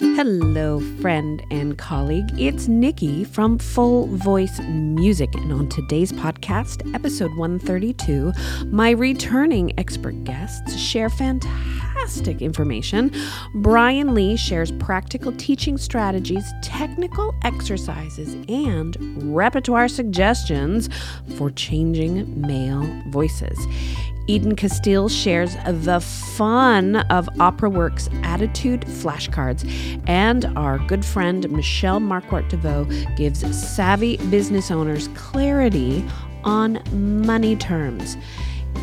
Hello, friend and colleague. It's Nikki from Full Voice Music. And on today's podcast, episode 132, my returning expert guests share fantastic information. Brian Lee shares practical teaching strategies, technical exercises, and repertoire suggestions for changing male voices. Eden Casteel shares the fun of OperaWorks attitude flashcards, and our good friend Michelle Markwart Deveaux gives savvy business owners clarity on money terms.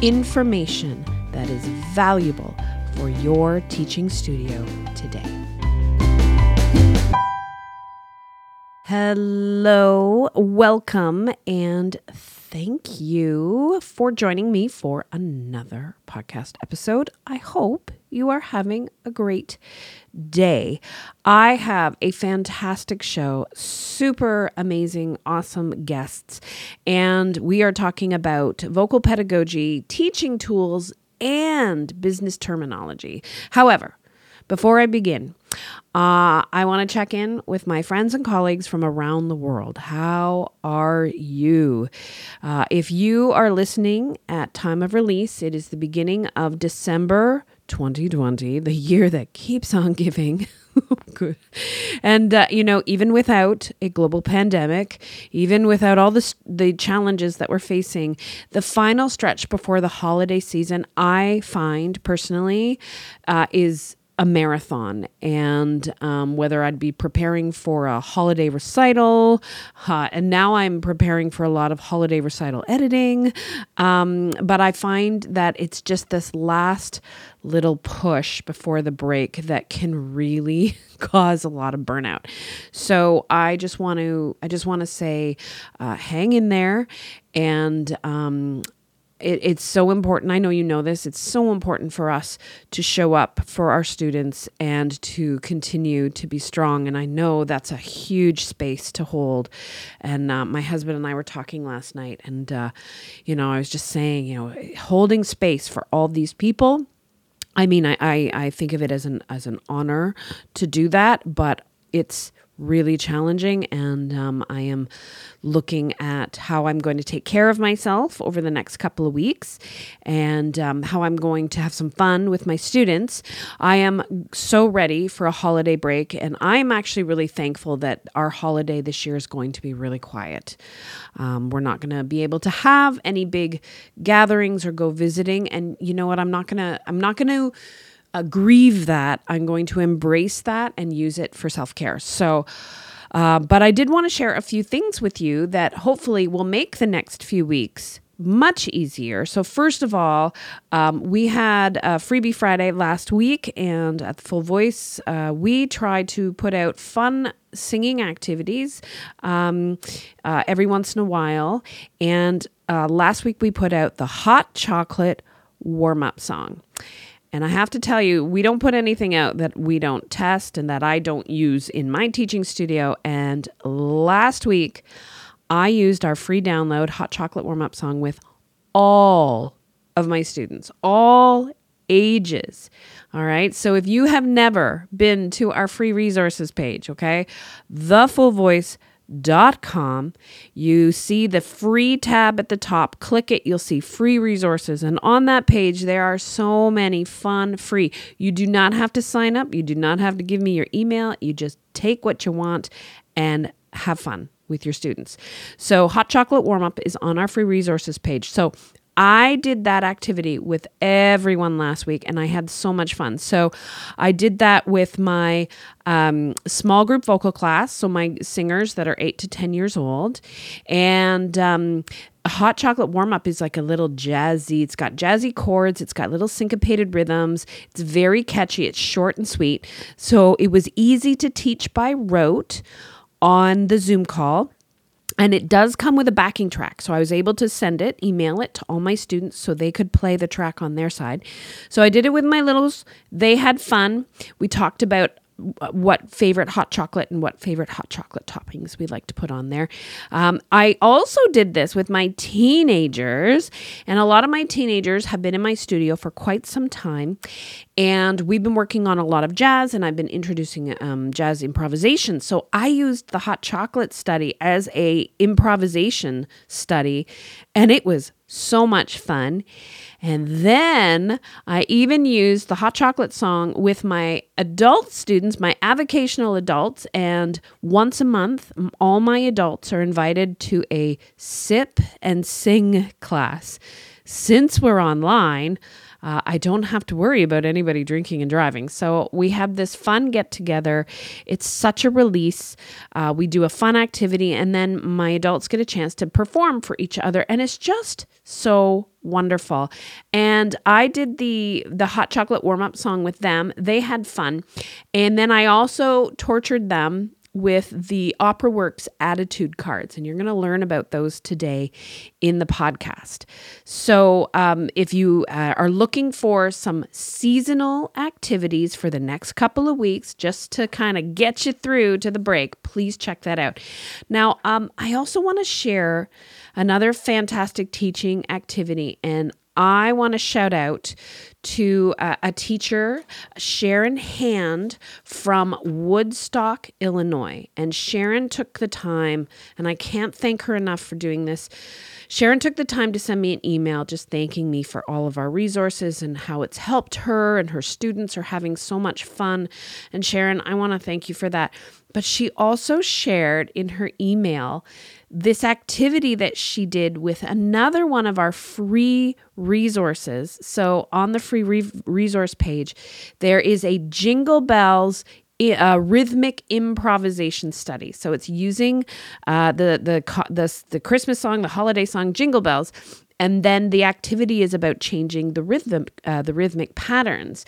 Information that is valuable for your teaching studio today. Hello, welcome, and thank you for joining me for another podcast episode. I hope you are having a great day. I have a fantastic show, super amazing, awesome guests, and we are talking about vocal pedagogy, teaching tools, and business terminology. However, before I begin, uh, I want to check in with my friends and colleagues from around the world. How are you? Uh, if you are listening at time of release, it is the beginning of December 2020, the year that keeps on giving. Good. And, uh, you know, even without a global pandemic, even without all the, the challenges that we're facing, the final stretch before the holiday season, I find personally, uh, is a marathon and um, whether I'd be preparing for a holiday recital. Uh, and now I'm preparing for a lot of holiday recital editing. Um, but I find that it's just this last little push before the break that can really cause a lot of burnout. So I just want to, I just want to say, uh, hang in there and um, it, it's so important. I know you know this. It's so important for us to show up for our students and to continue to be strong. And I know that's a huge space to hold. And uh, my husband and I were talking last night, and uh, you know, I was just saying, you know, holding space for all these people. I mean, I, I, I think of it as an as an honor to do that, but it's really challenging. And um, I am looking at how I'm going to take care of myself over the next couple of weeks and um, how I'm going to have some fun with my students. I am so ready for a holiday break, and I'm actually really thankful that our holiday this year is going to be really quiet. Um, we're not going to be able to have any big gatherings or go visiting. And you know what? I'm not going to, I'm not going to uh, grieve that. I'm going to embrace that and use it for self care. So, uh, but I did want to share a few things with you that hopefully will make the next few weeks much easier. So, first of all, um, we had a Freebie Friday last week, and at the Full Voice, uh, we tried to put out fun singing activities um, uh, every once in a while. And uh, last week, we put out the Hot Chocolate warm up song. And I have to tell you, we don't put anything out that we don't test and that I don't use in my teaching studio. And last week, I used our free download Hot Chocolate Warm Up song with all of my students, all ages. All right. So if you have never been to our free resources page, okay, the full voice dot com. You see the free tab at the top. Click it, you'll see free resources. And on that page, there are so many fun free. You do not have to sign up, you do not have to give me your email. You just take what you want and have fun with your students. So, Hot Chocolate Warm Up is on our free resources page. So, I did that activity with everyone last week and I had so much fun. So I did that with my um, small group vocal class, so my singers that are eight to 10 years old. And um, hot chocolate warm up is like a little jazzy. It's got jazzy chords, it's got little syncopated rhythms. It's very catchy, it's short and sweet. So it was easy to teach by rote on the Zoom call. And it does come with a backing track. So I was able to send it, email it to all my students so they could play the track on their side. So I did it with my littles. They had fun. We talked about what favorite hot chocolate and what favorite hot chocolate toppings we'd like to put on there. Um, I also did this with my teenagers, and a lot of my teenagers have been in my studio for quite some time, and we've been working on a lot of jazz, and I've been introducing um, jazz improvisation. So I used the hot chocolate study as a improvisation study, and it was so much fun. And then I even used the hot chocolate song with my adult students, my avocational adults, and once a month, all my adults are invited to a sip and sing class. Since we're online, uh, I don't have to worry about anybody drinking and driving. So we have this fun get together. It's such a release. Uh, we do a fun activity, and then my adults get a chance to perform for each other, and it's just so wonderful. And I did the the hot chocolate warm up song with them. They had fun, and then I also tortured them with the OperaWorks attitude cards, and you're going to learn about those today in the podcast. So, um, if you uh, are looking for some seasonal activities for the next couple of weeks, just to kind of get you through to the break, please check that out. Now, um, I also want to share another fantastic teaching activity, and I want to shout out to uh, a teacher, Sharon Hand from Woodstock, Illinois. And Sharon took the time, and I can't thank her enough for doing this. Sharon took the time to send me an email just thanking me for all of our resources and how it's helped her and her students are having so much fun. And Sharon, I want to thank you for that. But she also shared in her email this activity that she did with another one of our free resources. So on the free re- resource page, there is a Jingle Bells a rhythmic improvisation study. So it's using uh, the, the the the Christmas song, the holiday song, Jingle Bells, and then the activity is about changing the rhythm uh, the rhythmic patterns.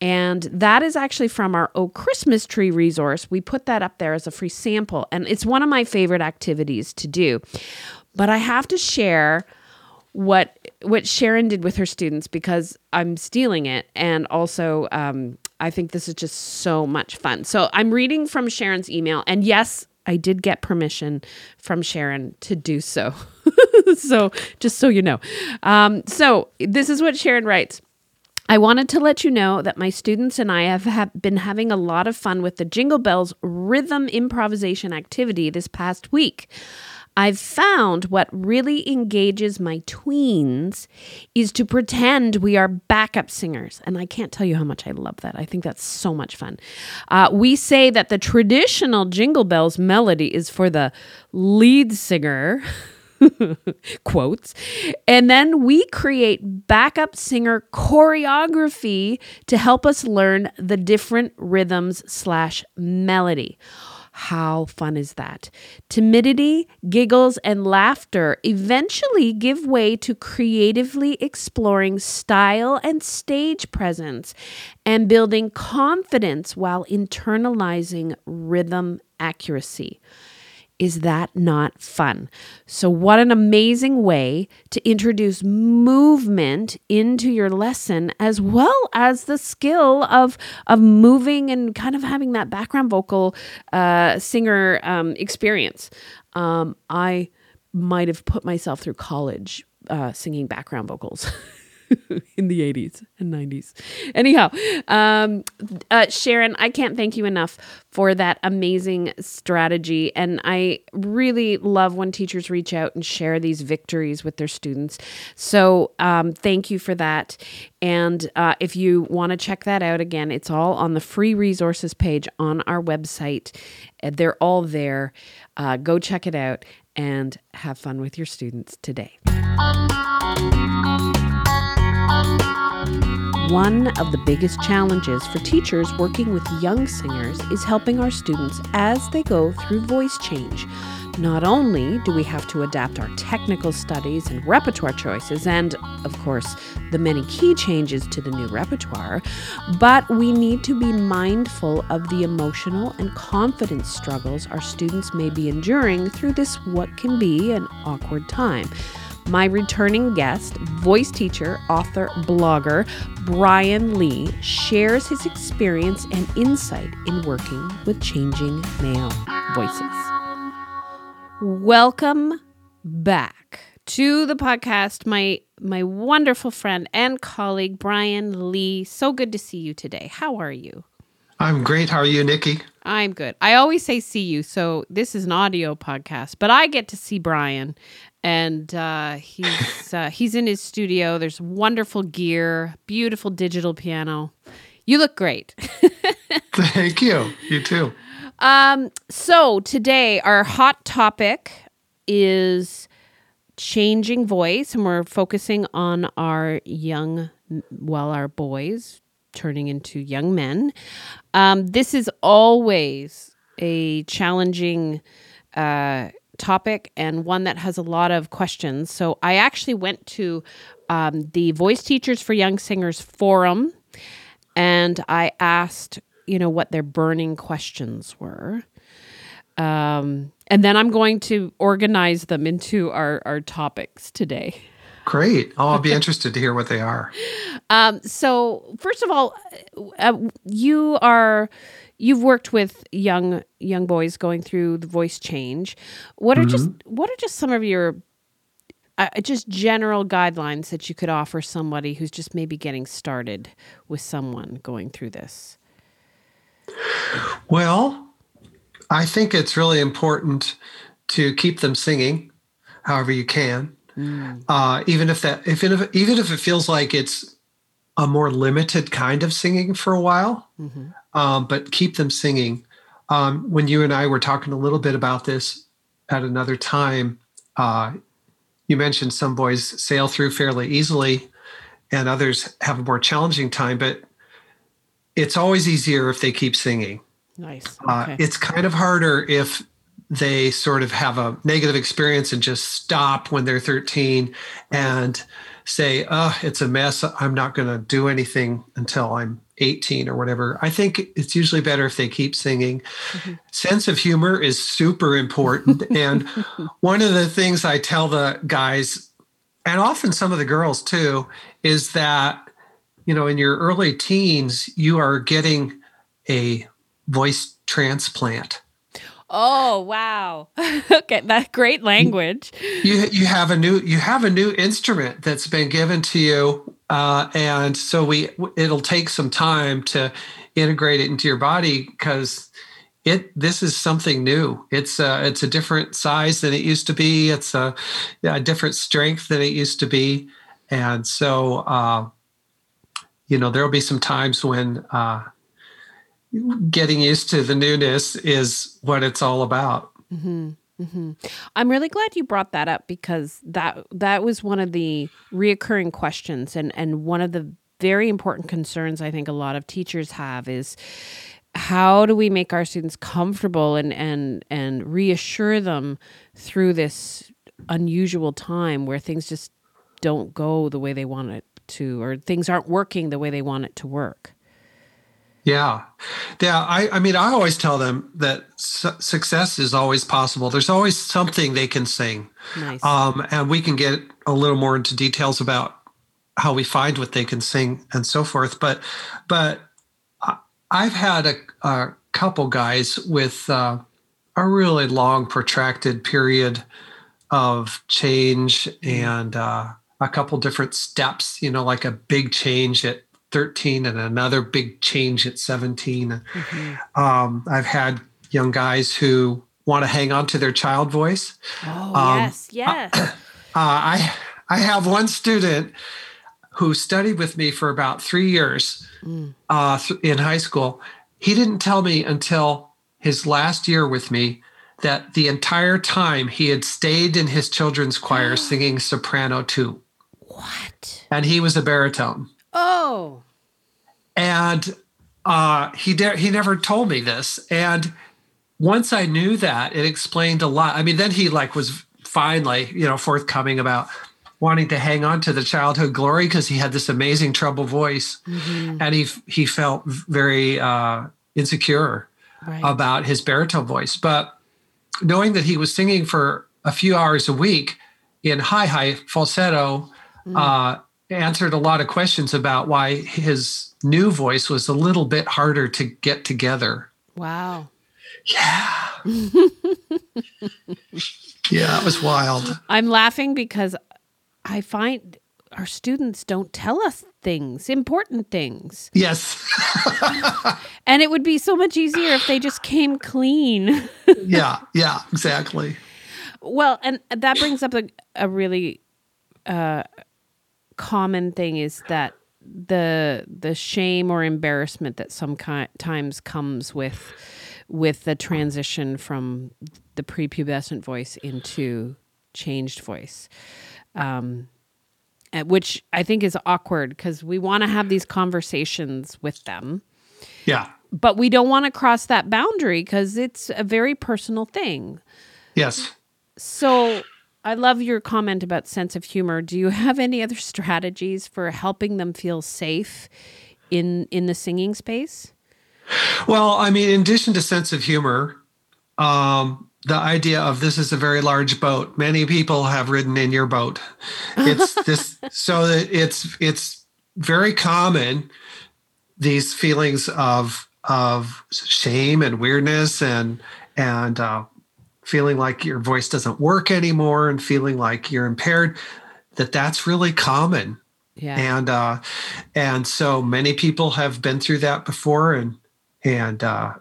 And that is actually from our oh christmas tree resource. We put that up there as a free sample and it's one of my favorite activities to do. But i have to share what what sharon did with her students because i'm stealing it. And also um, i think this is just so much fun. So i'm reading from sharon's email and yes I did get permission from Sharon to do so. so, just so you know. Um, so, this is what Sharon writes. I wanted to let you know that my students and I have ha- been having a lot of fun with the Jingle Bells rhythm improvisation activity this past week. I've found what really engages my tweens is to pretend we are backup singers. And I can't tell you how much I love that. I think that's so much fun. Uh, we say that the traditional Jingle Bells melody is for the lead singer. quotes. And then we create backup singer choreography to help us learn the different rhythms slash melody. How fun is that? Timidity, giggles, and laughter eventually give way to creatively exploring style and stage presence and building confidence while internalizing rhythm accuracy. Is that not fun? So, what an amazing way to introduce movement into your lesson as well as the skill of, of moving and kind of having that background vocal uh, singer um, experience. Um, I might have put myself through college uh, singing background vocals. in the 80s and 90s. Anyhow, um, uh, Sharon, I can't thank you enough for that amazing strategy. And I really love when teachers reach out and share these victories with their students. So um, thank you for that. And uh, if you want to check that out again, it's all on the free resources page on our website. They're all there. Uh, go check it out and have fun with your students today. One of the biggest challenges for teachers working with young singers is helping our students as they go through voice change. Not only do we have to adapt our technical studies and repertoire choices, and of course, the many key changes to the new repertoire, but we need to be mindful of the emotional and confidence struggles our students may be enduring through this what can be an awkward time. My returning guest, voice teacher, author, blogger, Brian Lee, shares his experience and insight in working with changing male voices. Welcome back to the podcast, my my wonderful friend and colleague Brian Lee. So good to see you today. How are you? I'm great. How are you, Nikki? I'm good. I always say see you, so this is an audio podcast, but I get to see Brian, and uh, he's uh, he's in his studio. There's wonderful gear, beautiful digital piano. You look great. Thank you. You too. Um, so today our hot topic is changing voice, and we're focusing on our young, well, our boys turning into young men. Um, this is always a challenging uh, topic and one that has a lot of questions. So I actually went to um, the Voice Teachers for Young Singers forum and I asked, you know, what their burning questions were. Um, and then I'm going to organize them into our, our topics today. Great. Oh, I'll be interested to hear what they are. Um, so, first of all, uh, you are you've worked with young young boys going through the voice change. What are mm-hmm. just what are just some of your uh, just general guidelines that you could offer somebody who's just maybe getting started with someone going through this? Well, I think it's really important to keep them singing however you can. Mm. Uh, even if that if it, even if it feels like it's a more limited kind of singing for a while, mm-hmm. Um, but keep them singing. Um, when you and I were talking a little bit about this at another time, uh, you mentioned some boys sail through fairly easily, and others have a more challenging time. But it's always easier if they keep singing. Nice. Uh, okay. Uh, it's kind of harder if they sort of have a negative experience and just stop when they're 13 and say, oh, it's a mess. I'm not going to do anything until I'm 18 or whatever. I think it's usually better if they keep singing. Mm-hmm. Sense of humor is super important. and one of the things I tell the guys, and often some of the girls too, is that, you know, in your early teens, you are getting a voice transplant. Oh wow! okay, that great language. You you have a new you have a new instrument that's been given to you, uh, and so we it'll take some time to integrate it into your body because it this is something new. It's a it's a different size than it used to be. It's a, a different strength than it used to be, and so uh, you know there will be some times when. Uh, getting used to the newness is what it's all about. Mm-hmm. Mm-hmm. I'm really glad you brought that up because that that was one of the reoccurring questions and and one of the very important concerns I think a lot of teachers have is how do we make our students comfortable and and and reassure them through this unusual time where things just don't go the way they want it to or things aren't working the way they want it to work. Yeah. Yeah. I, I mean, I always tell them that su- success is always possible. There's always something they can sing. Nice. Um, and we can get a little more into details about how we find what they can sing and so forth. But, but I've had a, a couple guys with uh, a really long, protracted period of change mm-hmm. and uh, a couple different steps, you know, like a big change at 13 and another big change at 17. Mm-hmm. Um, I've had young guys who want to hang on to their child voice. Oh, um, yes, yes. Uh, I, I have one student who studied with me for about three years mm. uh, in high school. He didn't tell me until his last year with me that the entire time he had stayed in his children's choir singing soprano too. What? And he was a baritone. Oh. And uh, he de- he never told me this. And once I knew that, it explained a lot. I mean, then he like was finally, you know, forthcoming about wanting to hang on to the childhood glory because he had this amazing treble voice, mm-hmm. and he he felt very uh, insecure right. about his baritone voice. But knowing that he was singing for a few hours a week in high high falsetto mm. uh, answered a lot of questions about why his new voice was a little bit harder to get together. Wow. Yeah. yeah, it was wild. I'm laughing because I find our students don't tell us things, important things. Yes. and it would be so much easier if they just came clean. yeah, yeah, exactly. Well, and that brings up a, a really uh, common thing is that the the shame or embarrassment that sometimes comes with with the transition from the prepubescent voice into changed voice. Um, which I think is awkward because we want to have these conversations with them. Yeah. But we don't want to cross that boundary because it's a very personal thing. Yes. So I love your comment about sense of humor. Do you have any other strategies for helping them feel safe in in the singing space? Well, I mean, in addition to sense of humor, um, the idea of this is a very large boat. Many people have ridden in your boat. It's this so that it's it's very common these feelings of of shame and weirdness and and uh, feeling like your voice doesn't work anymore and feeling like you're impaired that that's really common yeah. and uh and so many people have been through that before and and uh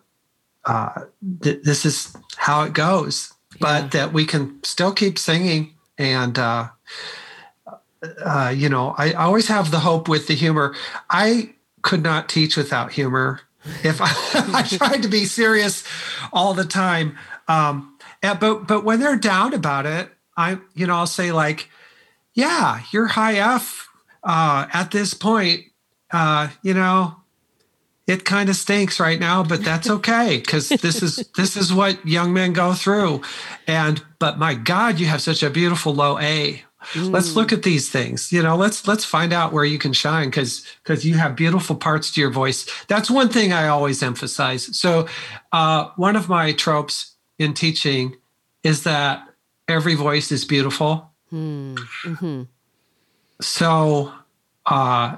uh, th- this is how it goes, yeah. but that we can still keep singing. And, uh, uh, you know, I always have the hope with the humor. I could not teach without humor. If I, I tried to be serious all the time, um, and, but but when they're down about it, I you know I'll say like, yeah, you're high F uh, at this point. Uh, you know, it kind of stinks right now but that's okay because this is this is what young men go through and but my god you have such a beautiful low a mm. let's look at these things you know let's let's find out where you can shine because because you have beautiful parts to your voice that's one thing i always emphasize so uh, one of my tropes in teaching is that every voice is beautiful mm. mm-hmm. so uh,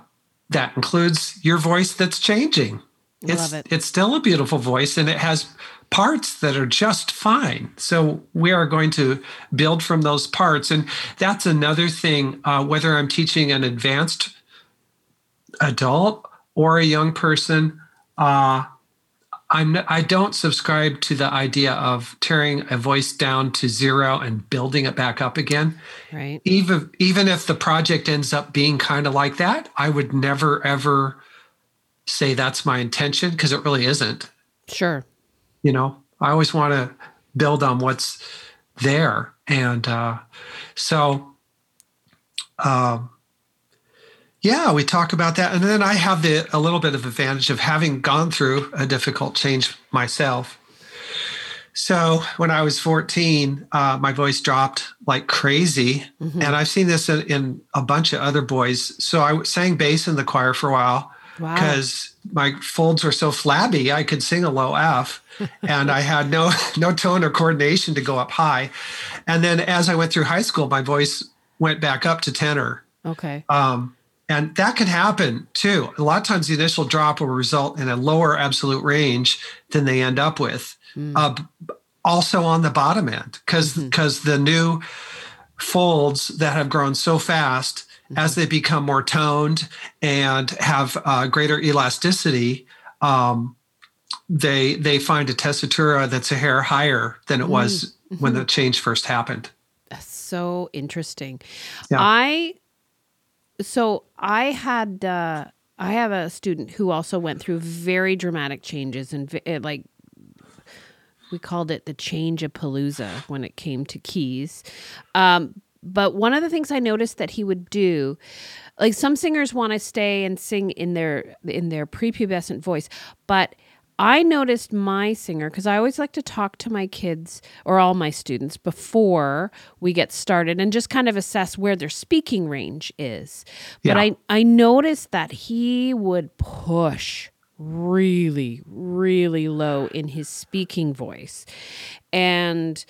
that includes your voice that's changing. It's it. it's still a beautiful voice and it has parts that are just fine. So we are going to build from those parts. And that's another thing, uh, whether I'm teaching an advanced adult or a young person, uh, I'm I don't subscribe to the idea of tearing a voice down to zero and building it back up again. Right. Even even if the project ends up being kind of like that, I would never ever say that's my intention because it really isn't. Sure. You know, I always want to build on what's there, and uh, so um, yeah, we talk about that. And then I have the a little bit of advantage of having gone through a difficult change myself. So when I was 14, uh, my voice dropped like crazy. Mm-hmm. And I've seen this in, in, a bunch of other boys. So I sang bass in the choir for a while because wow. my folds were so flabby, I could sing a low F. and I had no no tone or coordination to go up high. And then as I went through high school, my voice went back up to tenor. Okay. Um, and that can happen too. A lot of times the initial drop will result in a lower absolute range than they end up with. Mm. Uh, also on the bottom end, because because mm-hmm. the new folds that have grown so fast mm-hmm. as they become more toned and have uh, greater elasticity, um, they they find a tessitura that's a hair higher than it mm-hmm. was when the change first happened. That's so interesting. Yeah. I so I had uh, I have a student who also went through very dramatic changes and like we called it the change of palooza when it came to keys. Um, but one of the things I noticed that he would do, like some singers want to stay and sing in their in their prepubescent voice, but I noticed my singer because I always like to talk to my kids or all my students before we get started and just kind of assess where their speaking range is. But yeah. I, I noticed that he would push really, really low in his speaking voice. And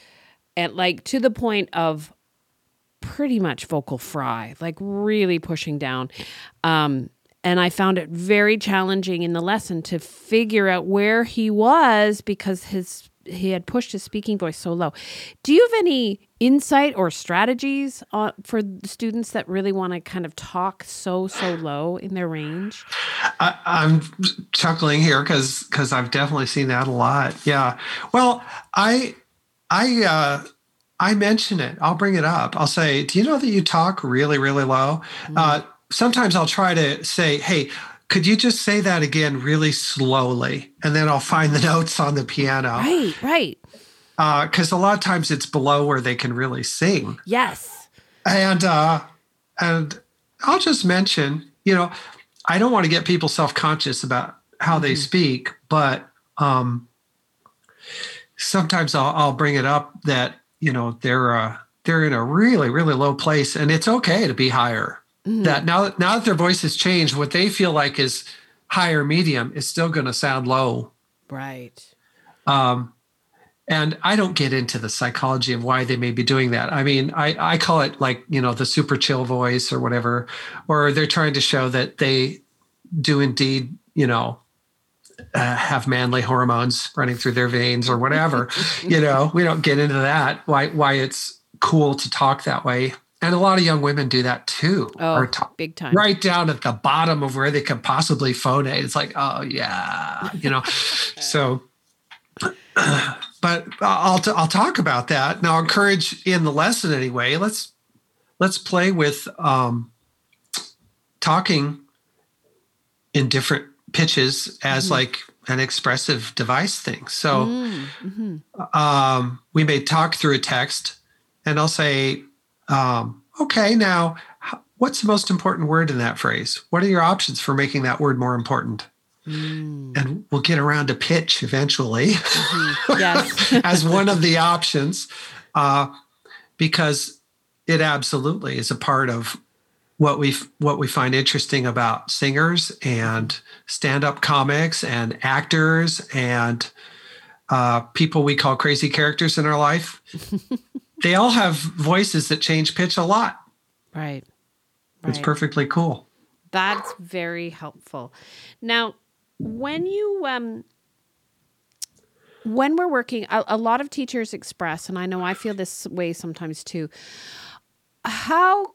and like to the point of pretty much vocal fry, like really pushing down. Um, and I found it very challenging in the lesson to figure out where he was because his he had pushed his speaking voice so low. Do you have any insight or strategies uh, for students that really want to kind of talk so so low in their range? I, am chuckling here because because I've definitely seen that a lot. Yeah. Well, I I uh, I mention it. I'll bring it up. I'll say, "Do you know that you talk really really low?" Mm-hmm. Uh, sometimes I'll try to say, "Hey." could you just say that again really slowly? And then i'll find the notes on the piano. Right right. Because uh, a lot of times it's below where they can really sing. Yes. And uh and i'll just mention you know i don't want to get people self-conscious about how mm-hmm. they speak but um sometimes I'll, I'll bring it up that you know they're uh they're in a really really low place and it's okay to be higher mm. that now now that their voice has changed, what they feel like is higher medium is still going to sound low. Right. Um, and I don't get into the psychology of why they may be doing that. I mean, I, I call it like, you know, the super chill voice or whatever, or they're trying to show that they do indeed, you know, uh, have manly hormones running through their veins or whatever. you know, we don't get into that. Why why it's cool to talk that way and a lot of young women do that too. Oh, t- big time. Right down at the bottom of where they could possibly phonate. It's like, oh yeah, you know. so, but I'll t- I'll talk about that. Now, encourage in the lesson anyway. Let's let's play with um, talking in different pitches as mm-hmm. like an expressive device thing. So, mm-hmm. um, we may talk through a text, and I'll say um, okay, now what's the most important word in that phrase? What are your options for making that word more important? Mm. And we'll get around to pitch eventually mm-hmm. yes. as one of the options, uh, because it absolutely is a part of what we what we find interesting about singers and stand-up comics and actors and uh, people we call crazy characters in our life. they all have voices that change pitch a lot. Right. right. It's perfectly cool. That's very helpful. Now, when you um when we're working a, a lot of teachers express and I know I feel this way sometimes too how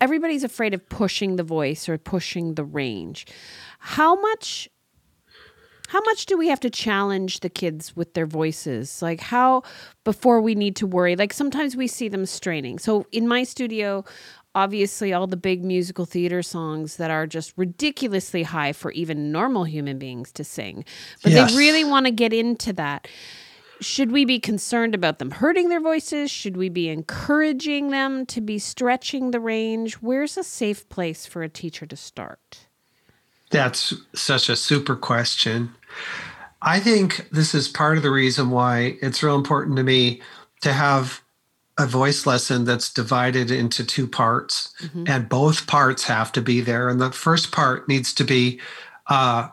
everybody's afraid of pushing the voice or pushing the range. How much how much do we have to challenge the kids with their voices? Like how before we need to worry? Like sometimes we see them straining. So in my studio, obviously all the big musical theater songs that are just ridiculously high for even normal human beings to sing. But yes. they really want to get into that. Should we be concerned about them hurting their voices? Should we be encouraging them to be stretching the range? Where's a safe place for a teacher to start? That's such a super question. I think this is part of the reason why it's real important to me to have a voice lesson that's divided into two parts, mm-hmm. and both parts have to be there. And the first part needs to be uh,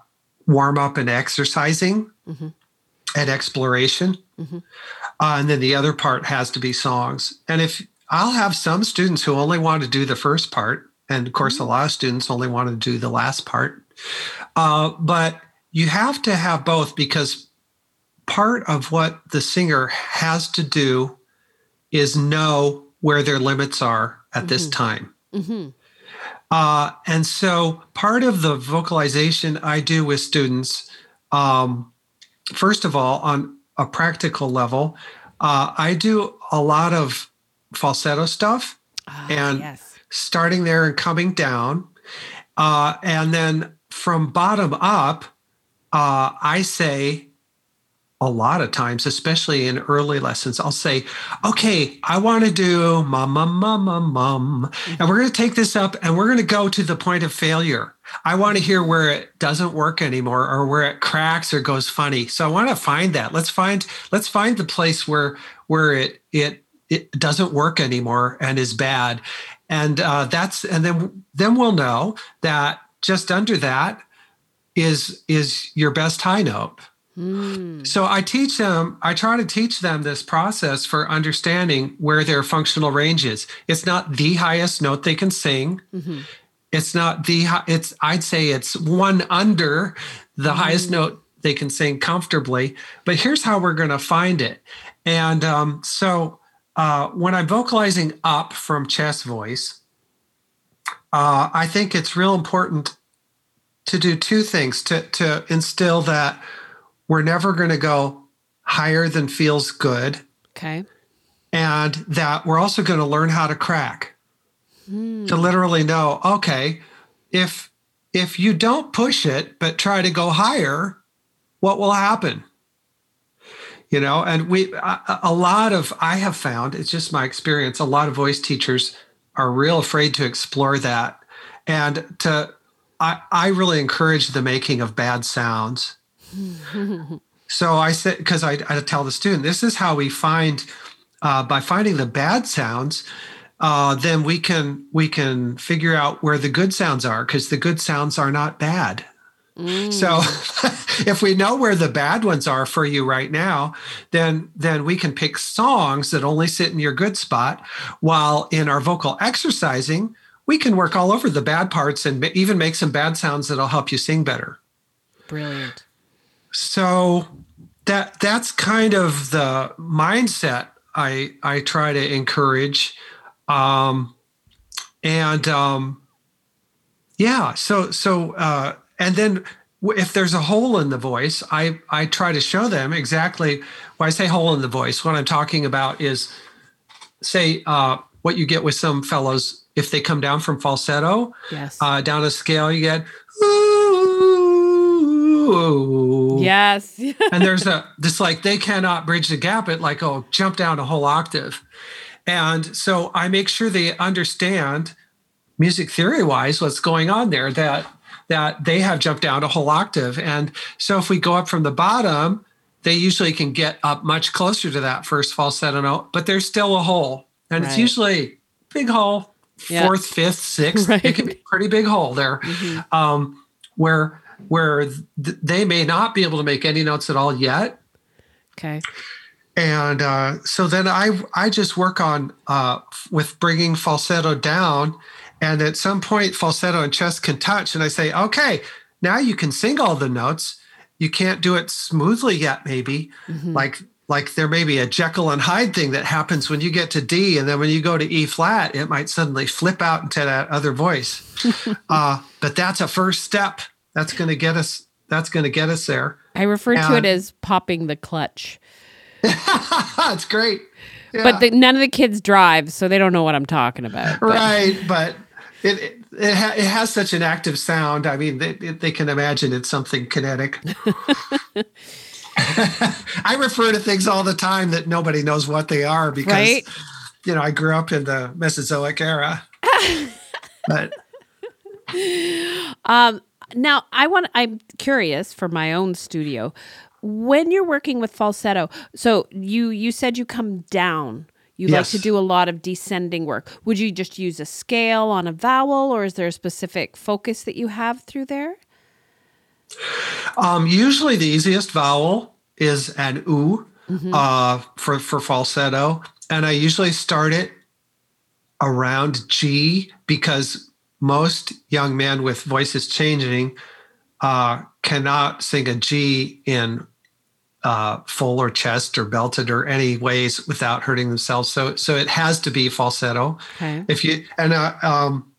warm up and exercising mm-hmm. and exploration. Mm-hmm. Uh, and then the other part has to be songs. And if I'll have some students who only want to do the first part, and of course, mm-hmm. a lot of students only want to do the last part. Uh, but you have to have both because part of what the singer has to do is know where their limits are at mm-hmm. this time. Mm-hmm. Uh, and so part of the vocalization I do with students, um, first of all, on a practical level, uh, I do a lot of falsetto stuff oh, and yes. starting there and coming down. Uh, and then from bottom up, uh, I say a lot of times, especially in early lessons, I'll say, okay, I want to do mum, mum, mum, mum, mum. And we're going to take this up and we're going to go to the point of failure. I want to hear where it doesn't work anymore or where it cracks or goes funny. So I want to find that. Let's find, let's find the place where, where it, it, it doesn't work anymore and is bad. And uh, that's, and then, then we'll know that just under that is is your best high note Mm. So I teach them, I try to teach them this process for understanding where their functional range is. It's not the highest note they can sing. Mm-hmm. It's not the it's I'd say it's one under the mm. highest note they can sing comfortably. But here's how we're going to find it. And um, so uh, when I'm vocalizing up from chest voice, uh, I think it's real important to do two things to to instill that we're never going to go higher than feels good. Okay. And that we're also going to learn how to crack. Hmm. To literally know, okay, if if you don't push it but try to go higher, what will happen? You know, and we a, a lot of I have found, it's just my experience, a lot of voice teachers are real afraid to explore that and to I, I really encourage the making of bad sounds so I said, because I, I tell the student, this is how we find uh, by finding the bad sounds. Uh, then we can we can figure out where the good sounds are because the good sounds are not bad. Mm. So if we know where the bad ones are for you right now, then then we can pick songs that only sit in your good spot. While in our vocal exercising, we can work all over the bad parts and even make some bad sounds that'll help you sing better. Brilliant so that that's kind of the mindset I I try to encourage, um, and um, yeah. So so uh, and then if there's a hole in the voice, I I try to show them exactly. When I say hole in the voice, what I'm talking about is, say, uh, what you get with some fellows if they come down from falsetto, yes, uh, down a scale, you get. Yes. and there's a this like they cannot bridge the gap It like oh jump down a whole octave. And so I make sure they understand music theory wise what's going on there that that they have jumped down a whole octave. And so if we go up from the bottom, they usually can get up much closer to that first falsetto note, but there's still a hole. And right. it's usually big hole, yeah. fourth, fifth, sixth. Right. It can be a pretty big hole there. Mm-hmm. Um, where where th- they may not be able to make any notes at all yet. Okay. And uh, so then I I just work on uh, with bringing falsetto down, and at some point falsetto and chest can touch, and I say, okay, now you can sing all the notes. You can't do it smoothly yet, maybe mm-hmm. like like there may be a Jekyll and Hyde thing that happens when you get to D, and then when you go to E flat, it might suddenly flip out into that other voice. uh, but that's a first step that's going to get us. That's going to get us there. I refer and, to it as popping the clutch. That's great. Yeah. But the, none of the kids drive, so they don't know what I'm talking about. But. Right, but it it, it, ha- it, has such an active sound. I mean, they, they can imagine it's something kinetic. I refer to things all the time that nobody knows what they are because, right? you know, I grew up in the Mesozoic era. but um, now, I want I'm curious for my own studio. When you're working with falsetto, so you you said you come down. You yes. like to do a lot of descending work. Would you just use a scale on a vowel or is there a specific focus that you have through there? Um, usually the easiest vowel is an oo mm-hmm. uh, for, for falsetto. And I usually start it around G because most young men with voices changing uh, cannot sing a G in uh, full or chest or belted or any ways without hurting themselves. So so it has to be falsetto. Okay. If you and uh, um,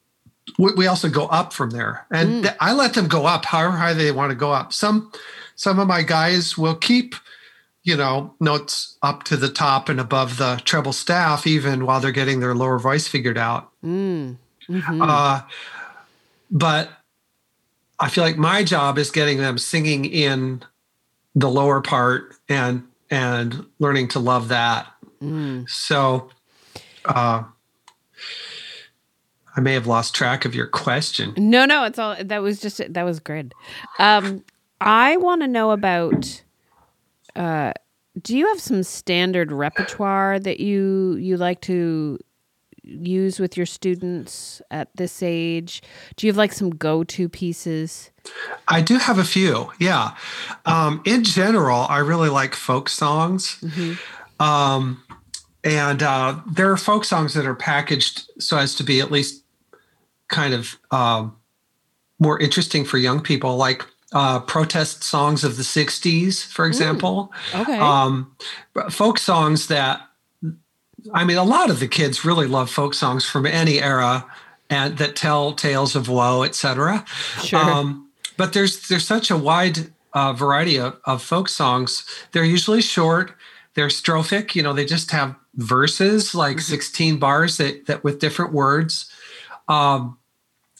we, we, also go up from there, and mm. th- I let them go up however high they want to go up. Some some of my guys will keep you know notes up to the top and above the treble staff even while they're getting their lower voice figured out. Mm. Mm-hmm. Uh, but I feel like my job is getting them singing in the lower part and and learning to love that. Mm. So uh, I may have lost track of your question. No, no, it's all that was just that was good. Um, I want to know about. Uh, do you have some standard repertoire that you you like to use with your students at this age? Do you have like some go to pieces? I do have a few, yeah. Um, in general, I really like folk songs. Mm-hmm. Um, and uh, there are folk songs that are packaged so as to be at least kind of um, more interesting for young people, like uh, protest songs of the 60s, for mm. example. Mm, okay. Um, folk songs that, I mean, a lot of the kids really love folk songs from any era and that tell tales of woe, etc. Sure. Um, but there's there's such a wide uh, variety of, of folk songs. They're usually short. They're strophic. You know, they just have verses like mm-hmm. 16 bars that, that with different words. Um,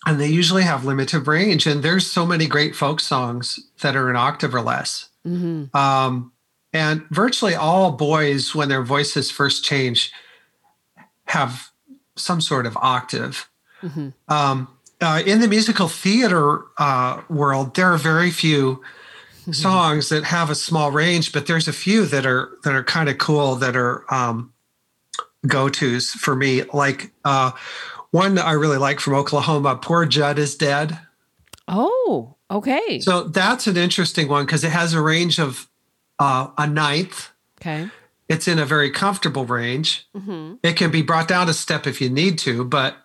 and they usually have limited range. And there's so many great folk songs that are an octave or less. Mm-hmm. Um, and virtually all boys, when their voices first change, have some sort of octave. Mm-hmm. Um, uh, in the musical theater uh, world, there are very few songs that have a small range, but there's a few that are that are kind of cool that are um, go tos for me. Like uh, one I really like from Oklahoma, Poor Jud is Dead. Oh, okay. So that's an interesting one because it has a range of uh, a ninth. Okay. It's in a very comfortable range. Mm-hmm. It can be brought down a step if you need to, but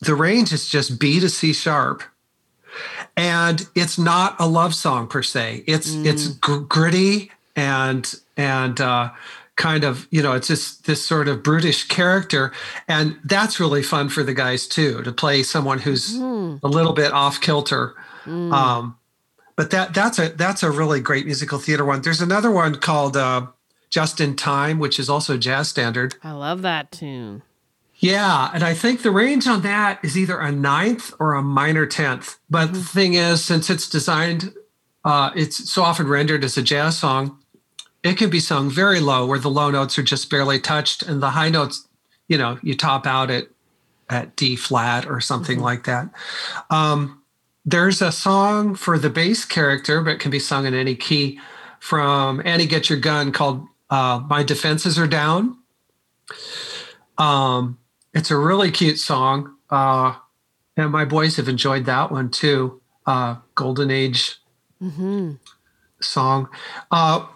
the range is just B to C sharp. And it's not a love song per se. It's mm. it's gr- gritty and and uh, kind of you know it's just this sort of brutish character and that's really fun for the guys too to play someone who's mm. a little bit off kilter mm. um, but that that's a that's a really great musical theater one there's another one called uh, just in time which is also a jazz standard i love that tune yeah and i think the range on that is either a ninth or a minor tenth but mm-hmm. the thing is since it's designed uh, it's so often rendered as a jazz song it can be sung very low where the low notes are just barely touched and the high notes you know you top out at at d flat or something mm-hmm. like that um, there's a song for the bass character but it can be sung in any key from annie get your gun called uh, my defenses are down um, it's a really cute song uh, and my boys have enjoyed that one too uh, golden age mm-hmm. song uh,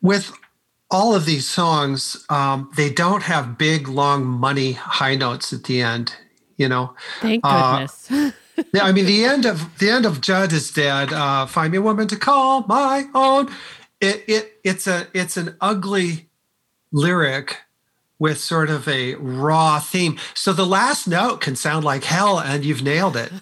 with all of these songs, um, they don't have big, long, money high notes at the end. You know, thank uh, goodness. Uh, yeah, I mean the end of the end of Jud is dead. Uh, Find me a woman to call my own. It it it's a it's an ugly lyric with sort of a raw theme. So the last note can sound like hell, and you've nailed it.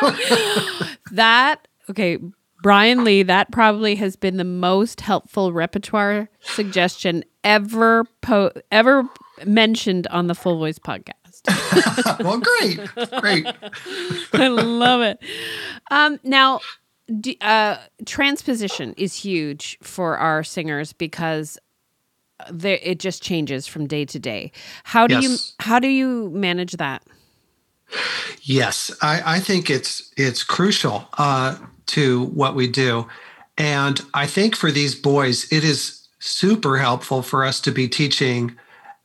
that okay Brian Lee, that probably has been the most helpful repertoire suggestion ever po- ever mentioned on the Full Voice podcast. well, great, great. I love it. Um, now, uh, transposition is huge for our singers because it just changes from day to day. How do yes. you how do you manage that? Yes, I, I think it's it's crucial. Uh, to what we do. And I think for these boys, it is super helpful for us to be teaching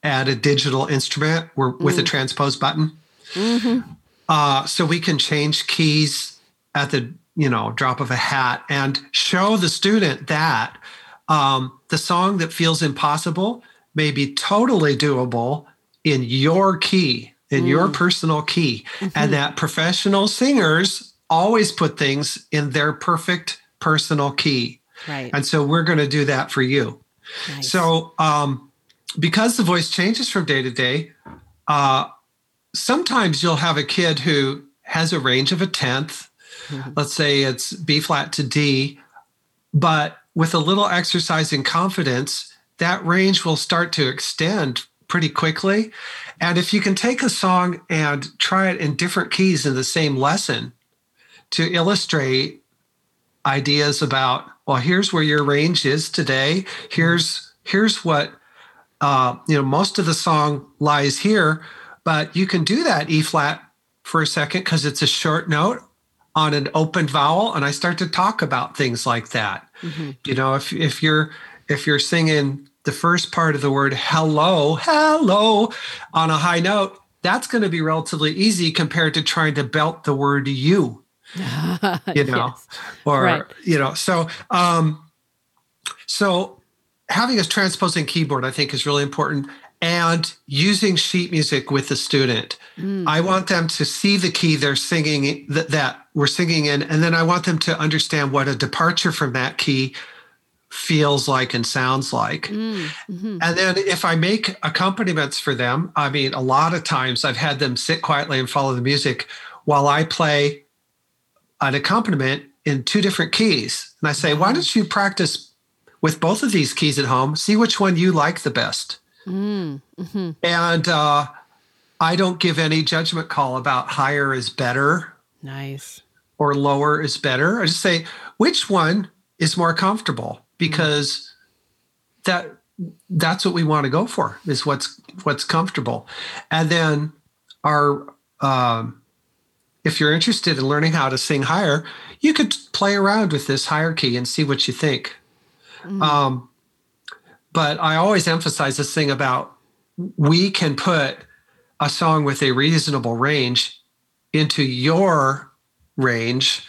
at a digital instrument or with mm. a transpose button. Mm-hmm. Uh, so we can change keys at the you know drop of a hat and show the student that um, the song that feels impossible may be totally doable in your key in mm. your personal key mm-hmm. and that professional singers always put things in their perfect personal key. Right. And so we're going to do that for you. Nice. So, um, because the voice changes from day to day, uh, sometimes you'll have a kid who has a range of a 10th. Mm-hmm. Let's say it's B flat to D, but with a little exercise in confidence, that range will start to extend pretty quickly. And if you can take a song and try it in different keys in the same lesson, to illustrate ideas about well here's where your range is today here's here's what uh, you know most of the song lies here but you can do that e flat for a second because it's a short note on an open vowel and i start to talk about things like that mm-hmm. you know if if you're if you're singing the first part of the word hello, hello on a high note, that's going to be relatively easy compared to trying to belt the word you. you know, yes. or right. you know, so um so having a transposing keyboard I think is really important and using sheet music with the student. Mm. I want them to see the key they're singing that, that we're singing in, and then I want them to understand what a departure from that key feels like and sounds like. Mm. Mm-hmm. And then if I make accompaniments for them, I mean, a lot of times I've had them sit quietly and follow the music while I play an accompaniment in two different keys. And I say, why don't you practice with both of these keys at home? See which one you like the best. Mm, hmm And uh, I don't give any judgment call about higher is better. Nice. Or lower is better. I just say which one is more comfortable because mm. that that's what we want to go for is what's what's comfortable. And then our um, if you're interested in learning how to sing higher, you could play around with this higher key and see what you think. Mm. Um, but I always emphasize this thing about we can put a song with a reasonable range into your range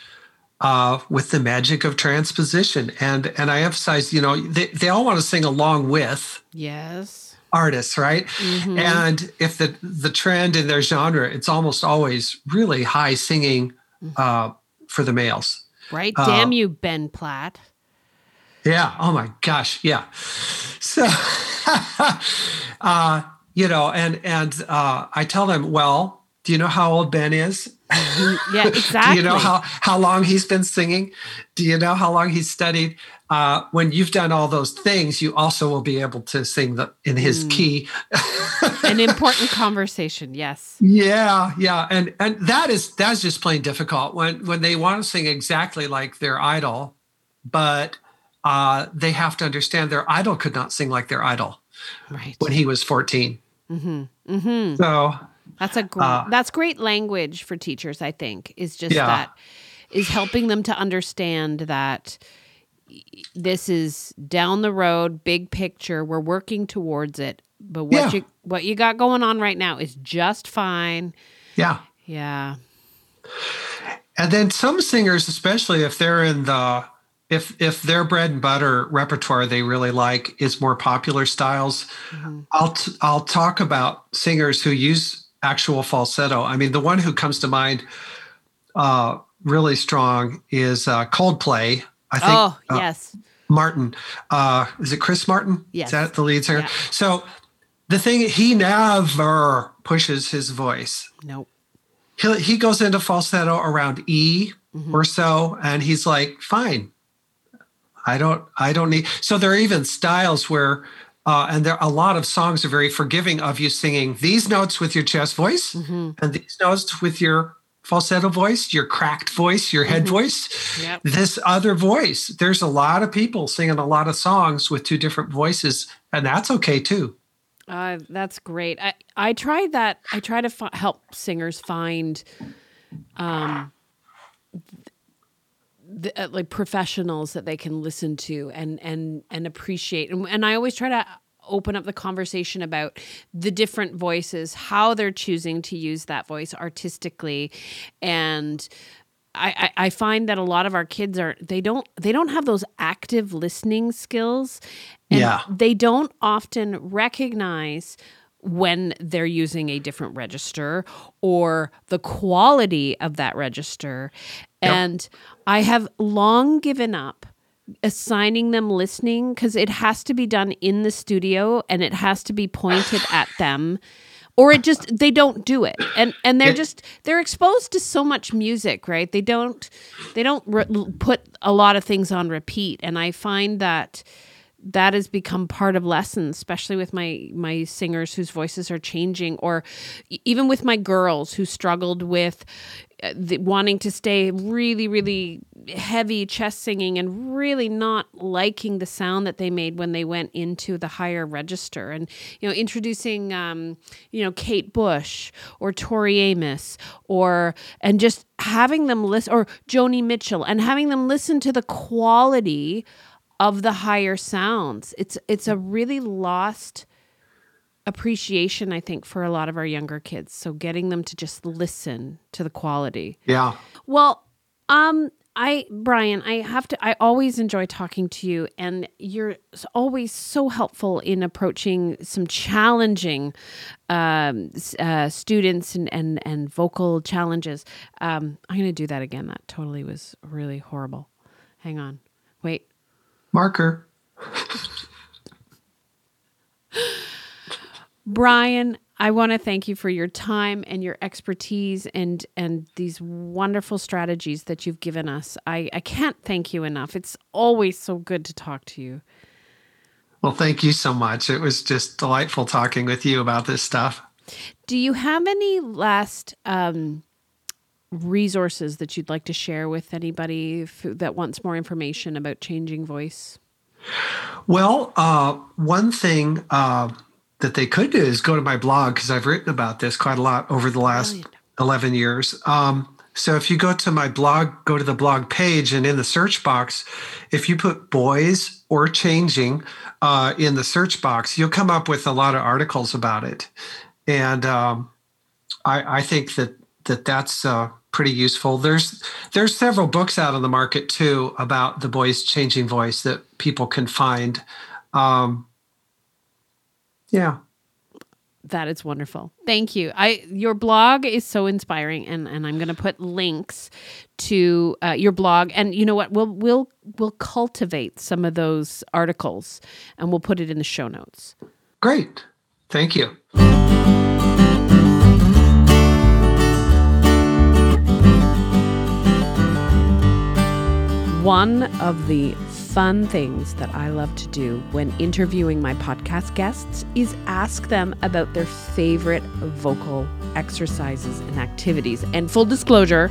uh, with the magic of transposition. And and I emphasize, you know, they, they all want to sing along with yes artists, right? Mm-hmm. And if the the trend in their genre, it's almost always really high singing mm-hmm. uh, for the males. Right. Damn uh, you, Ben Platt. Yeah. Oh my gosh. Yeah. So, uh, you know, and and uh, I tell them, well, do you know how old Ben is? Yeah, exactly. do you know how how long he's been singing? Do you know how long he's studied? Uh, when you've done all those things, you also will be able to sing the in his mm. key. An important conversation, yes. Yeah, yeah, and and that is that's just plain difficult when when they want to sing exactly like their idol, but uh, they have to understand their idol could not sing like their idol right. when he was 14. Mm-hmm. Mm-hmm. So that's a great, uh, that's great language for teachers. I think is just yeah. that is helping them to understand that this is down the road, big picture. We're working towards it, but what yeah. you what you got going on right now is just fine. Yeah, yeah. And then some singers, especially if they're in the if if their bread and butter repertoire they really like is more popular styles, mm-hmm. I'll t- I'll talk about singers who use actual falsetto. I mean, the one who comes to mind uh, really strong is uh, Coldplay. I think. Oh uh, yes. Martin, uh, is it Chris Martin? Yes. Is that the lead singer? Yeah. So the thing he never pushes his voice. Nope. He he goes into falsetto around E mm-hmm. or so, and he's like, fine I don't I don't need so there are even styles where uh, and there a lot of songs are very forgiving of you singing these notes with your chest voice mm-hmm. and these notes with your falsetto voice, your cracked voice, your head mm-hmm. voice, yep. this other voice. There's a lot of people singing a lot of songs with two different voices, and that's okay too. Uh, that's great. I, I try that. I try to f- help singers find um, the, uh, like professionals that they can listen to and and and appreciate and, and i always try to open up the conversation about the different voices how they're choosing to use that voice artistically and I, I find that a lot of our kids are they don't they don't have those active listening skills and yeah. they don't often recognize when they're using a different register or the quality of that register. Yep. And I have long given up assigning them listening because it has to be done in the studio and it has to be pointed at them or it just they don't do it. And and they're just they're exposed to so much music right? They don't they don't re- put a lot of things on repeat. And i find that that has become part of lessons especially with my my singers whose voices are changing or even with my girls who struggled with the, wanting to stay really really heavy chest singing and really not liking the sound that they made when they went into the higher register and you know introducing um, you know Kate Bush or Tori Amos or and just having them listen or Joni Mitchell and having them listen to the quality of the higher sounds. It's it's a really lost appreciation I think for a lot of our younger kids. So getting them to just listen to the quality. Yeah. Well, um I Brian, I have to I always enjoy talking to you and you're always so helpful in approaching some challenging um, uh, students and, and and vocal challenges. Um, I'm going to do that again. That totally was really horrible. Hang on. Wait. Marker. Brian, I want to thank you for your time and your expertise and and these wonderful strategies that you've given us. I, I can't thank you enough. It's always so good to talk to you. Well, thank you so much. It was just delightful talking with you about this stuff. Do you have any last um, resources that you'd like to share with anybody that wants more information about changing voice? Well, uh, one thing. Uh, that they could do is go to my blog because I've written about this quite a lot over the last Brilliant. 11 years. Um, so if you go to my blog, go to the blog page, and in the search box, if you put boys or changing uh, in the search box, you'll come up with a lot of articles about it. And um, I, I, think that that that's uh, pretty useful. There's there's several books out on the market too about the boys changing voice that people can find. Um, yeah. That is wonderful. Thank you. I your blog is so inspiring and and i'm going to put links to uh, your blog. And you know what? We'll we'll we'll cultivate some of those articles and we'll put it in the show notes. Great. Thank you. One of the fun things that I love to do when interviewing my podcast guests is ask them about their favorite vocal exercises and activities. And full disclosure,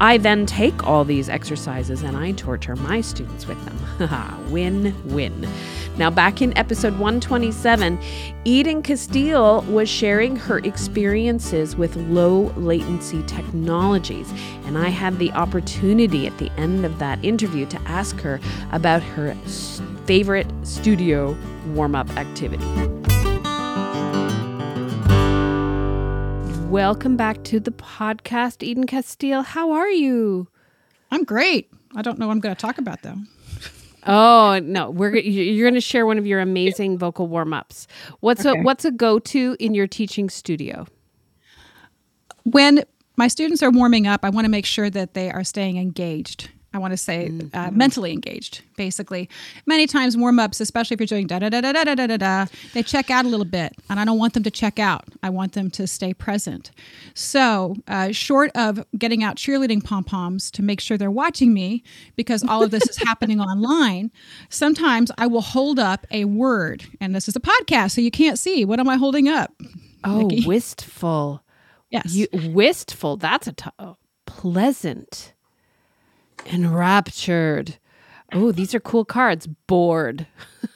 I then take all these exercises and I torture my students with them. win win. Now, back in episode 127, Eden Casteel was sharing her experiences with low latency technologies. And I had the opportunity at the end of that interview to ask her about her favorite studio warm up activity. Welcome back to the podcast, Eden Casteel. How are you? I'm great. I don't know what I'm going to talk about though. Oh no, we're you're going to share one of your amazing vocal warm ups. What's okay. a what's a go to in your teaching studio? When my students are warming up, I want to make sure that they are staying engaged. I want to say uh, mm-hmm. uh, mentally engaged, basically. Many times warm ups, especially if you're doing da da da da da da da da, they check out a little bit, and I don't want them to check out. I want them to stay present. So, uh, short of getting out cheerleading pom poms to make sure they're watching me, because all of this is happening online, sometimes I will hold up a word, and this is a podcast, so you can't see. What am I holding up? Oh, Nikki? wistful. Yes, you, wistful. That's a t- oh, pleasant Enraptured. Oh, these are cool cards. Bored.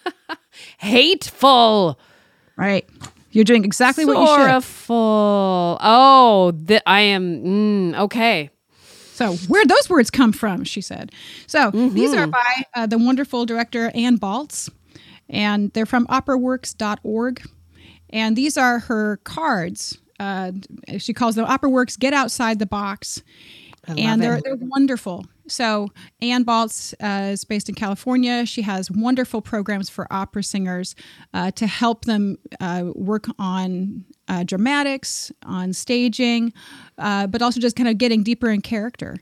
Hateful. Right. You're doing exactly what you should. Sorrowful. Oh, the, I am. Mm, okay. So, where'd those words come from? She said. So, mm-hmm. these are by uh, the wonderful director Ann Baltz, and they're from operaworks.org. And these are her cards. Uh, she calls them OperaWorks Get Outside the Box. and they're, they're wonderful. So, Ann Baltz uh, is based in California. She has wonderful programs for opera singers uh, to help them uh, work on uh, dramatics, on staging, uh, but also just kind of getting deeper in character.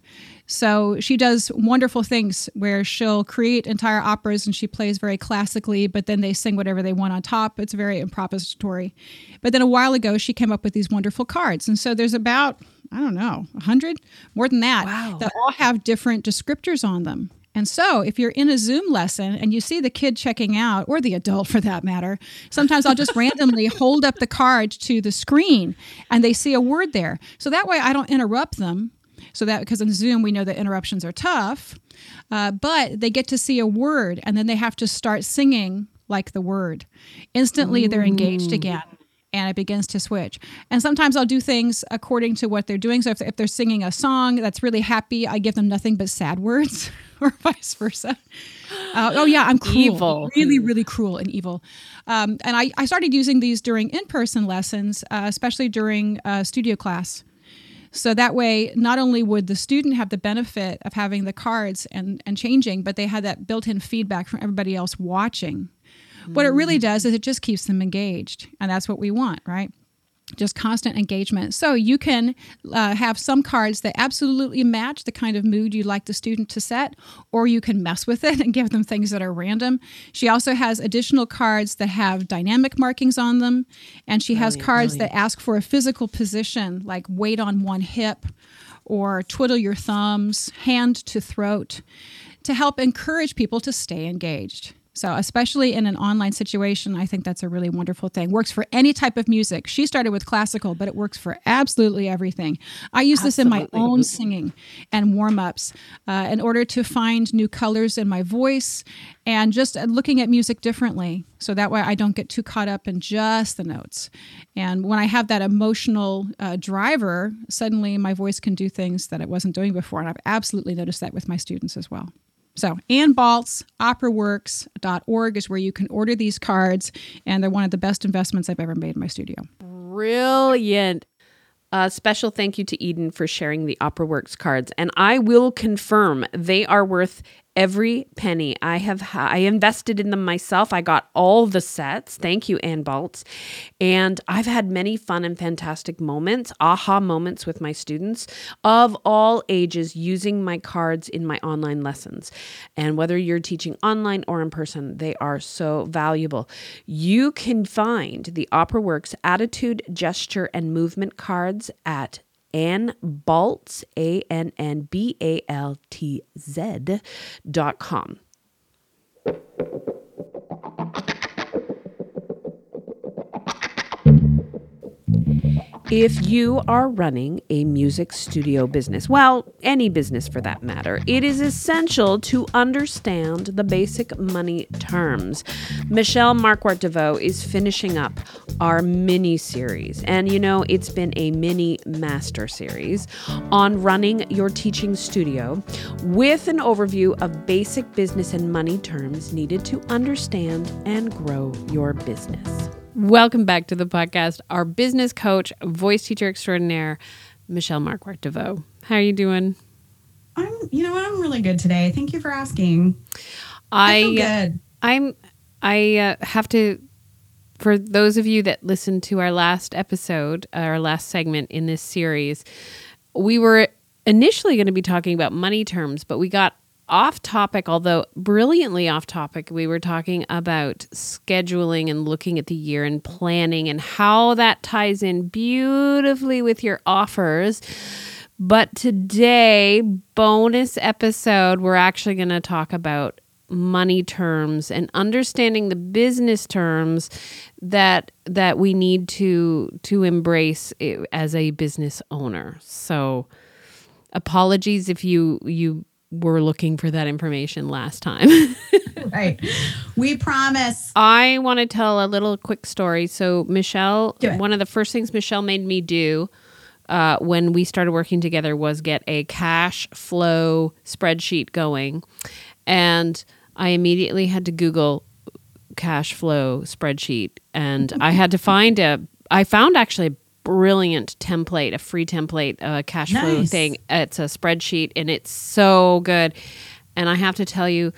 So, she does wonderful things where she'll create entire operas and she plays very classically, but then they sing whatever they want on top. It's very improvisatory. But then a while ago, she came up with these wonderful cards. And so, there's about I don't know, 100, more than that, wow. that all have different descriptors on them. And so, if you're in a Zoom lesson and you see the kid checking out, or the adult for that matter, sometimes I'll just randomly hold up the card to the screen and they see a word there. So that way I don't interrupt them. So that because in Zoom we know that interruptions are tough, uh, but they get to see a word and then they have to start singing like the word. Instantly, they're engaged again and it begins to switch. And sometimes I'll do things according to what they're doing. So if, if they're singing a song that's really happy, I give them nothing but sad words, or vice versa. Uh, oh yeah, I'm cruel, evil. really, really cruel and evil. Um, and I, I started using these during in-person lessons, uh, especially during uh, studio class. So that way, not only would the student have the benefit of having the cards and, and changing, but they had that built in feedback from everybody else watching. Mm-hmm. What it really mm. does is it just keeps them engaged. And that's what we want, right? Just constant engagement. So you can uh, have some cards that absolutely match the kind of mood you'd like the student to set, or you can mess with it and give them things that are random. She also has additional cards that have dynamic markings on them, and she has cards that ask for a physical position, like weight on one hip, or twiddle your thumbs, hand to throat, to help encourage people to stay engaged. So, especially in an online situation, I think that's a really wonderful thing. Works for any type of music. She started with classical, but it works for absolutely everything. I use absolutely. this in my own singing and warm ups uh, in order to find new colors in my voice and just looking at music differently. So that way I don't get too caught up in just the notes. And when I have that emotional uh, driver, suddenly my voice can do things that it wasn't doing before. And I've absolutely noticed that with my students as well. So, Ann Baltz, operaworks.org is where you can order these cards, and they're one of the best investments I've ever made in my studio. Brilliant. A special thank you to Eden for sharing the OperaWorks cards. And I will confirm they are worth every penny. I have I invested in them myself. I got all the sets. Thank you, Ann Baltz. And I've had many fun and fantastic moments, aha moments with my students of all ages using my cards in my online lessons. And whether you're teaching online or in person, they are so valuable. You can find the OperaWorks attitude, gesture, and movement cards at Ann Baltz, A N N B A L T Z dot com. If you are running a music studio business, well, any business for that matter, it is essential to understand the basic money terms. Michelle Markwart Deveaux is finishing up our mini series, and you know, it's been a mini master series on running your teaching studio with an overview of basic business and money terms needed to understand and grow your business. Welcome back to the podcast. Our business coach, voice teacher extraordinaire, Michelle Markwart Deveaux. How are you doing? I'm, you know, I'm really good today. Thank you for asking. I, I feel good. I'm, I uh, have to, for those of you that listened to our last episode, our last segment in this series, we were initially going to be talking about money terms, but we got off topic, although brilliantly off topic, we were talking about scheduling and looking at the year and planning and how that ties in beautifully with your offers. But today, bonus episode, we're actually going to talk about money terms and understanding the business terms that that we need to to embrace as a business owner. So apologies if you you were looking for that information last time. right. We promise. I want to tell a little quick story. So, Michelle, one of the first things Michelle made me do uh, when we started working together was get a cash flow spreadsheet going. And I immediately had to Google cash flow spreadsheet and I had to find a I found actually a brilliant template, a free template, a cash nice. flow thing. It's a spreadsheet and it's so good. And I have to tell you,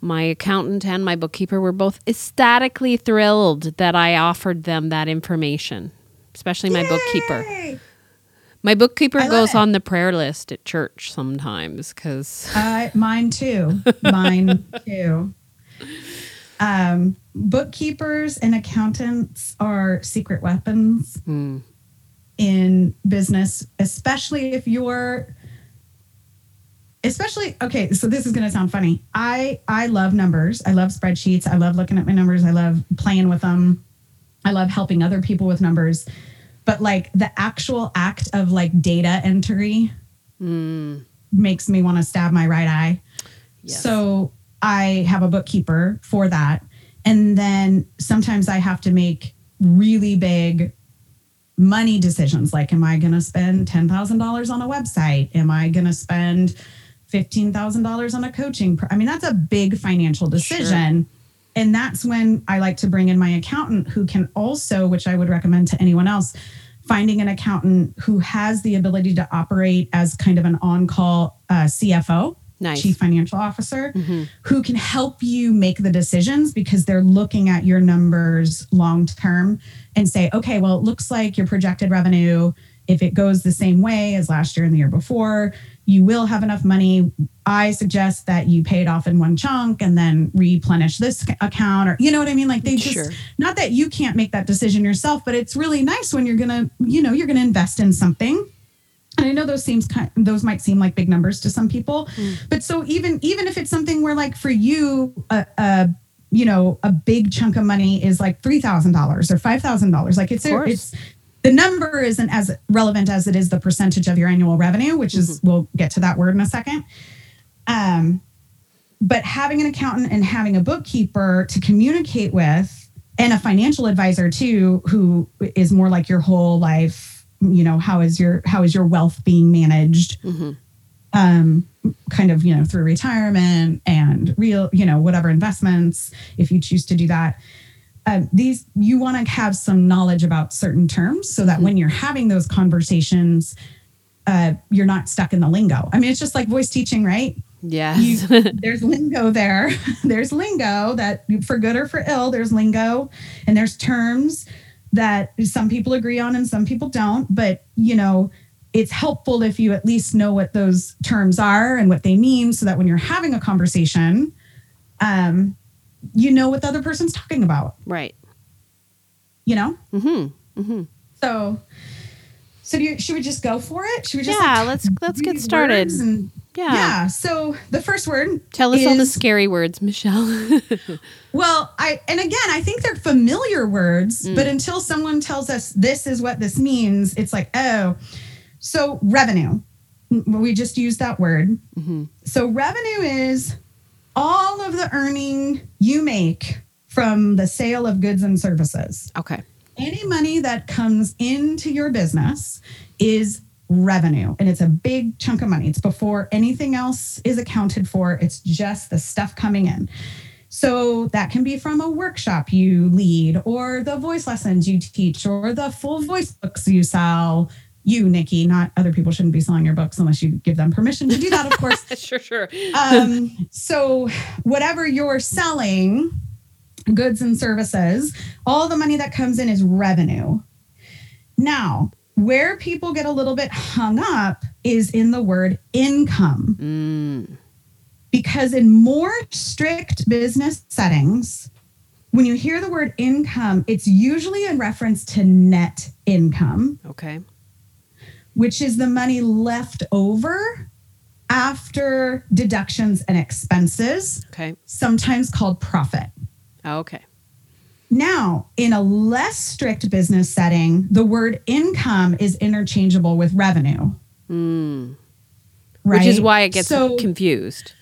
my accountant and my bookkeeper were both ecstatically thrilled that I offered them that information, especially my Yay! bookkeeper. My bookkeeper goes on the prayer list at church sometimes because. Uh, mine too. Mine too. Um, bookkeepers and accountants are secret weapons. Mm in business, especially if you're especially okay so this is going to sound funny. I i love numbers. I love spreadsheets. I love looking at my numbers. I love playing with them. I love helping other people with numbers. But like the actual act of like data entry mm. makes me want to stab my right eye. Yes. so i have a bookkeeper for that. And then sometimes i have to make really big money decisions. Like am i going to spend $10000 on a website? Am i going to spend $15000 on a coaching pro- i mean that's a big financial decision. Sure. and that's when i like to bring in my accountant who can also which i would recommend to anyone else finding an accountant who has the ability to operate as kind of an on-call uh, cfo nice. chief financial officer, mm-hmm. who can help you make the decisions because they're looking at your numbers long term and say, okay, well, it looks like your projected revenue, if it goes the same way as last year and the year before, you will have enough money. I suggest that you pay it off in one chunk and then replenish this account or you know what I mean like they just sure. not that you can't make that decision yourself but it's really nice when you're going to you know you're going to invest in something and I know those seems kind those might seem like big numbers to some people, mm. but so even even if it's something where like for you a, a you know a big chunk of money is like three thousand dollars or five thousand dollars, like it's it's the number isn't as relevant as it is the percentage of your annual revenue, which is mm-hmm. we'll get to that word in a second. Um, but having an accountant and having a bookkeeper to communicate with and a financial advisor too, who is more like your whole life you know how is your how is your wealth being managed mm-hmm. um kind of you know through retirement and real you know whatever investments if you choose to do that um, these you want to have some knowledge about certain terms so that mm-hmm. when you're having those conversations uh, you're not stuck in the lingo i mean it's just like voice teaching right. You, there's lingo there. there's lingo that for good or for ill, there's lingo and there's terms that some people agree on and some people don't. But, you know, it's helpful if you at least know what those terms are and what they mean so that when you're having a conversation, um, you know what the other person's talking about. Right. You know? Mm-hmm. Mm-hmm. So, so do you, should we just go for it? Should we just yeah? Like, let's let's get started. And, yeah. Yeah. So the first word. Tell us is, all the scary words, Michelle. well, I and again, I think they're familiar words, mm. but until someone tells us this is what this means, it's like, oh, so revenue. We just used that word. Mm-hmm. So revenue is all of the earning you make from the sale of goods and services. Okay. Any money that comes into your business is revenue and it's a big chunk of money. It's before anything else is accounted for, it's just the stuff coming in. So that can be from a workshop you lead, or the voice lessons you teach, or the full voice books you sell. You, Nikki, not other people shouldn't be selling your books unless you give them permission to do that, of course. sure, sure. um, so, whatever you're selling, goods and services, all the money that comes in is revenue. Now, where people get a little bit hung up is in the word income. Mm. Because in more strict business settings, when you hear the word income, it's usually in reference to net income. Okay. Which is the money left over after deductions and expenses. Okay. Sometimes called profit. okay. Now, in a less strict business setting, the word income is interchangeable with revenue. Mm. Right? Which is why it gets so, confused.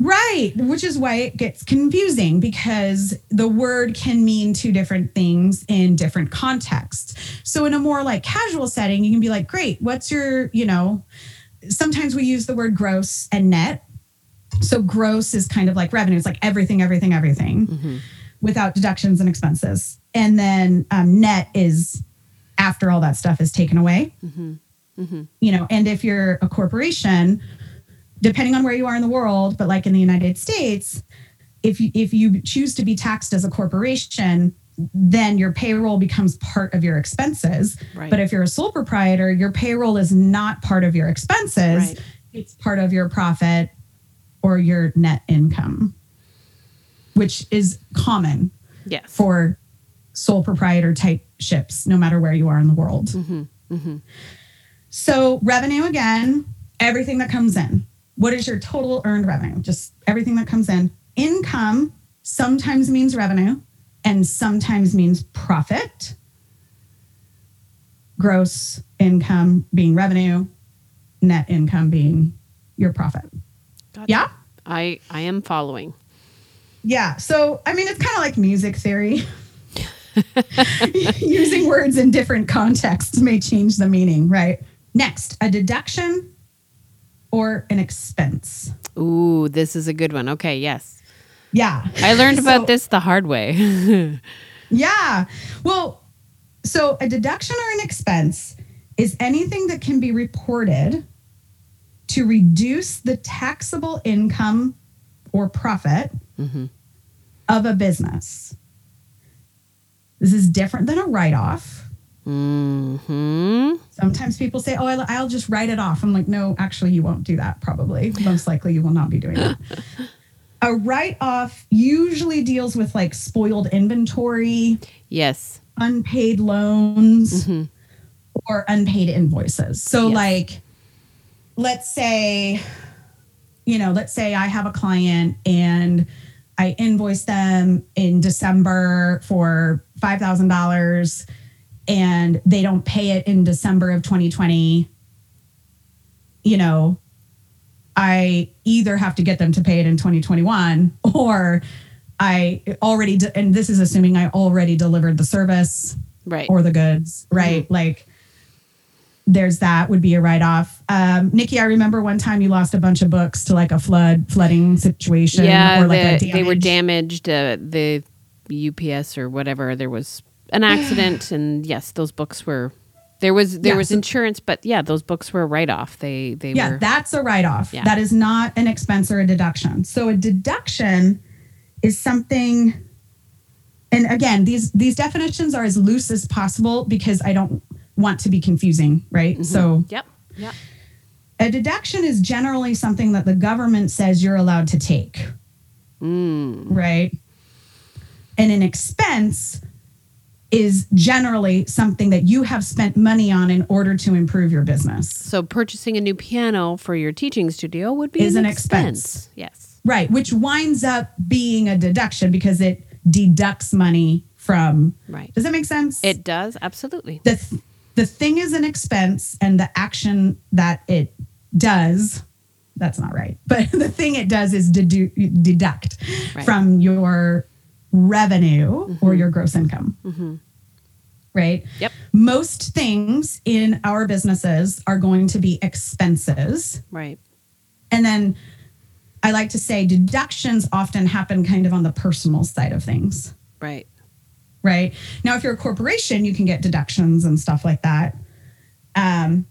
Right, which is why it gets confusing because the word can mean two different things in different contexts. So in a more like casual setting, you can be like, "Great, what's your, you know, sometimes we use the word gross and net. So gross is kind of like revenue, it's like everything, everything, everything. Mm-hmm without deductions and expenses. And then um, net is after all that stuff is taken away. Mm-hmm. Mm-hmm. You know, and if you're a corporation, depending on where you are in the world, but like in the United States, if you, if you choose to be taxed as a corporation, then your payroll becomes part of your expenses. Right. But if you're a sole proprietor, your payroll is not part of your expenses. Right. It's part of your profit or your net income which is common yes. for sole proprietor type ships, no matter where you are in the world. Mm-hmm. Mm-hmm. So, revenue again, everything that comes in. What is your total earned revenue? Just everything that comes in. Income sometimes means revenue and sometimes means profit. Gross income being revenue, net income being your profit. Gotcha. Yeah? I I am following. Yeah. So, I mean, it's kind of like music theory. using words in different contexts may change the meaning, right? Next, a deduction or an expense. Ooh, this is a good one. Okay, yes. Yeah. I learned about so, this the hard way. yeah. Well, so a deduction or an expense is anything that can be reported to reduce the taxable income or profit mm-hmm. of a business. This is different than a write off. Mm-hmm. Sometimes people say, Oh, I'll, I'll just write it off. I'm like, No, actually, you won't do that, probably. Most likely, you will not be doing that. a write off usually deals with like spoiled inventory. Yes. Unpaid loans mm-hmm. or unpaid invoices. So, yes. like, let's say, you know, let's say I have a client and I invoice them in December for $5,000 and they don't pay it in December of 2020. You know, I either have to get them to pay it in 2021 or I already, de- and this is assuming I already delivered the service right or the goods, right? Mm-hmm. Like, there's that would be a write off. Um, Nikki, I remember one time you lost a bunch of books to like a flood flooding situation. Yeah, or like the, they were damaged. Uh, the UPS or whatever. There was an accident, and yes, those books were. There was there yeah, was so, insurance, but yeah, those books were a write off. They they yeah, were, that's a write off. Yeah. That is not an expense or a deduction. So a deduction is something. And again, these these definitions are as loose as possible because I don't want to be confusing, right? Mm-hmm. So, yep, yep. A deduction is generally something that the government says you're allowed to take, mm. right? And an expense is generally something that you have spent money on in order to improve your business. So, purchasing a new piano for your teaching studio would be is an, an expense. expense. Yes. Right, which winds up being a deduction because it deducts money from. Right. Does that make sense? It does, absolutely. The th- the thing is an expense and the action that it does that's not right but the thing it does is dedu- deduct right. from your revenue mm-hmm. or your gross income. Mm-hmm. right? Yep. Most things in our businesses are going to be expenses. Right. And then i like to say deductions often happen kind of on the personal side of things. Right right? Now, if you're a corporation, you can get deductions and stuff like that. Um,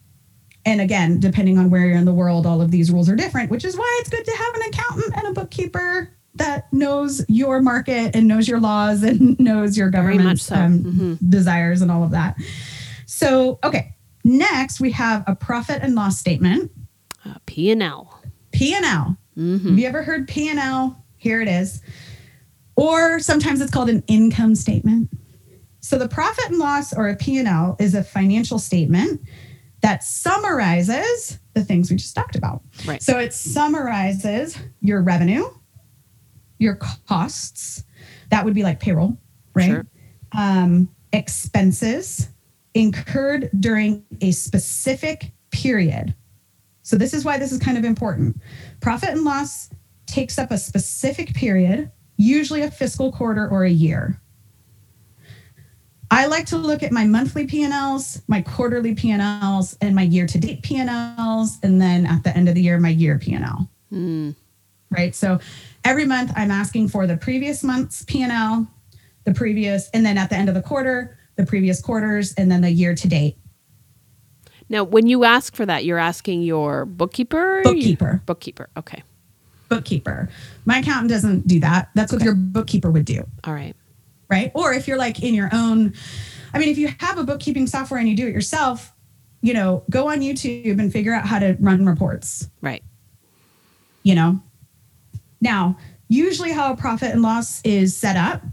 and again, depending on where you're in the world, all of these rules are different, which is why it's good to have an accountant and a bookkeeper that knows your market and knows your laws and knows your government's so. um, mm-hmm. desires and all of that. So, okay, next we have a profit and loss statement. Uh, P and L. P and L. Mm-hmm. Have you ever heard P and L? Here it is or sometimes it's called an income statement. So the profit and loss or a P&L is a financial statement that summarizes the things we just talked about. Right. So it summarizes your revenue, your costs, that would be like payroll, right? Sure. Um, expenses incurred during a specific period. So this is why this is kind of important. Profit and loss takes up a specific period usually a fiscal quarter or a year. I like to look at my monthly P&Ls, my quarterly P&Ls, and my year-to-date P&Ls, and then at the end of the year, my year P&L. Mm. Right. So every month, I'm asking for the previous month's P&L, the previous, and then at the end of the quarter, the previous quarters, and then the year-to-date. Now, when you ask for that, you're asking your bookkeeper. Bookkeeper. Bookkeeper. Okay bookkeeper. My accountant doesn't do that. That's what your bookkeeper would do. All right. Right. Or if you're like in your own, I mean, if you have a bookkeeping software and you do it yourself, you know, go on YouTube and figure out how to run reports. Right. You know, now, usually how a profit and loss is set up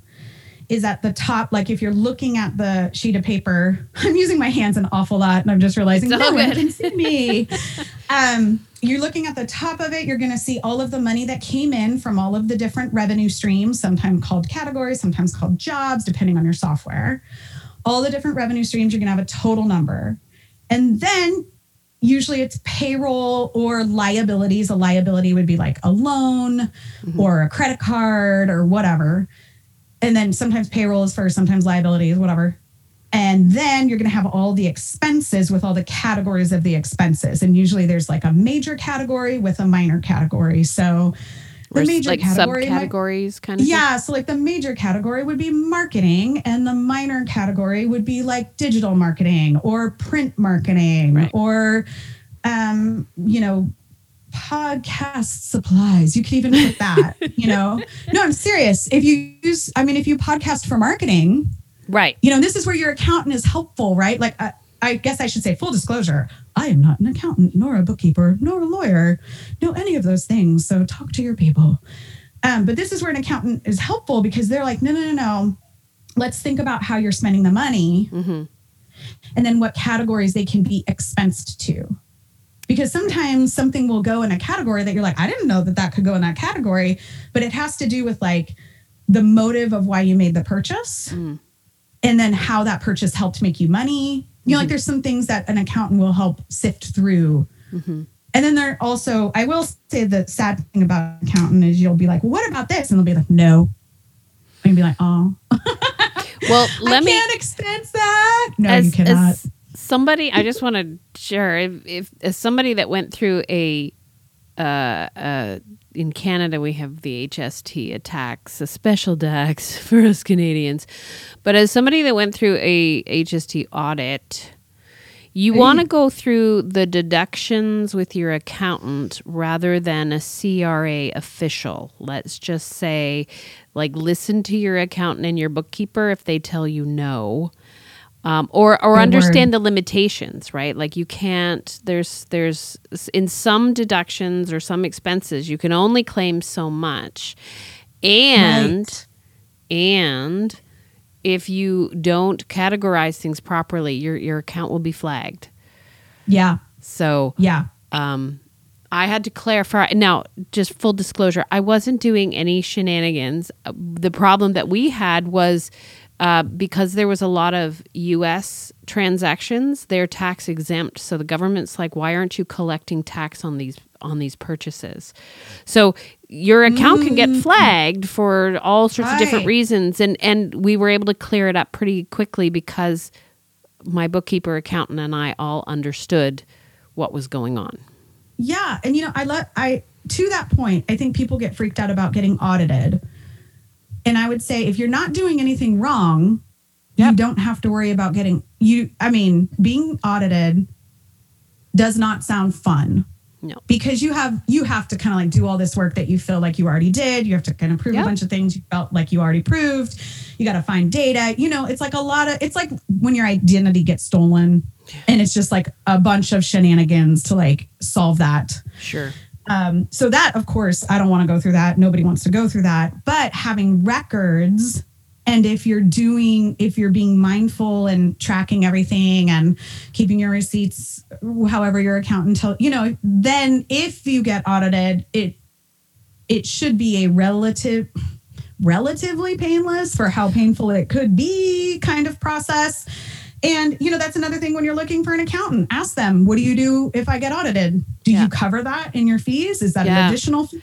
is at the top. Like if you're looking at the sheet of paper, I'm using my hands an awful lot and I'm just realizing no one can see me. um, you're looking at the top of it, you're going to see all of the money that came in from all of the different revenue streams, sometimes called categories, sometimes called jobs, depending on your software. All the different revenue streams, you're going to have a total number. And then usually it's payroll or liabilities. A liability would be like a loan mm-hmm. or a credit card or whatever. and then sometimes payroll is first, sometimes liabilities, whatever. And then you're going to have all the expenses with all the categories of the expenses. And usually there's like a major category with a minor category. So the major like category subcategories might, kind of yeah thing? so like the major category would be marketing and the minor category would be like digital marketing or print marketing right. or um you know podcast supplies you could even put that you know no i'm serious if you use i mean if you podcast for marketing right you know this is where your accountant is helpful right like uh, I guess I should say full disclosure. I am not an accountant, nor a bookkeeper, nor a lawyer, no any of those things. So talk to your people. Um, but this is where an accountant is helpful because they're like, no, no, no, no. Let's think about how you're spending the money, mm-hmm. and then what categories they can be expensed to. Because sometimes something will go in a category that you're like, I didn't know that that could go in that category, but it has to do with like the motive of why you made the purchase. Mm. And then how that purchase helped make you money, you know, like mm-hmm. there's some things that an accountant will help sift through. Mm-hmm. And then there also, I will say the sad thing about accountant is you'll be like, well, what about this? And they'll be like, no. And you'll be like, oh. Well, let I me. can't expense that. No, as, you cannot. As somebody, I just want to share if, if as somebody that went through a, uh, uh, in Canada, we have the HST, a tax, a special tax for us Canadians. But as somebody that went through a HST audit, you want to go through the deductions with your accountant rather than a CRA official. Let's just say, like, listen to your accountant and your bookkeeper if they tell you no um, or or understand the limitations right like you can't there's there's in some deductions or some expenses you can only claim so much and right. and if you don't categorize things properly your your account will be flagged yeah so yeah um I had to clarify. Now, just full disclosure, I wasn't doing any shenanigans. Uh, the problem that we had was uh, because there was a lot of U.S. transactions, they're tax exempt. So the government's like, why aren't you collecting tax on these on these purchases? So your account can get mm. flagged for all sorts right. of different reasons, and and we were able to clear it up pretty quickly because my bookkeeper, accountant, and I all understood what was going on. Yeah, and you know, I let I to that point, I think people get freaked out about getting audited and I would say if you're not doing anything wrong, yep. you don't have to worry about getting you I mean, being audited does not sound fun. No. Because you have you have to kind of like do all this work that you feel like you already did. You have to kind of prove yep. a bunch of things you felt like you already proved. You got to find data. You know, it's like a lot of it's like when your identity gets stolen and it's just like a bunch of shenanigans to like solve that. Sure. Um, so that, of course, I don't want to go through that. Nobody wants to go through that. But having records, and if you're doing, if you're being mindful and tracking everything and keeping your receipts, however your accountant you know, then if you get audited, it it should be a relative relatively painless for how painful it could be kind of process and you know that's another thing when you're looking for an accountant. Ask them, what do you do if I get audited? Do yeah. you cover that in your fees? Is that yeah. an additional fee?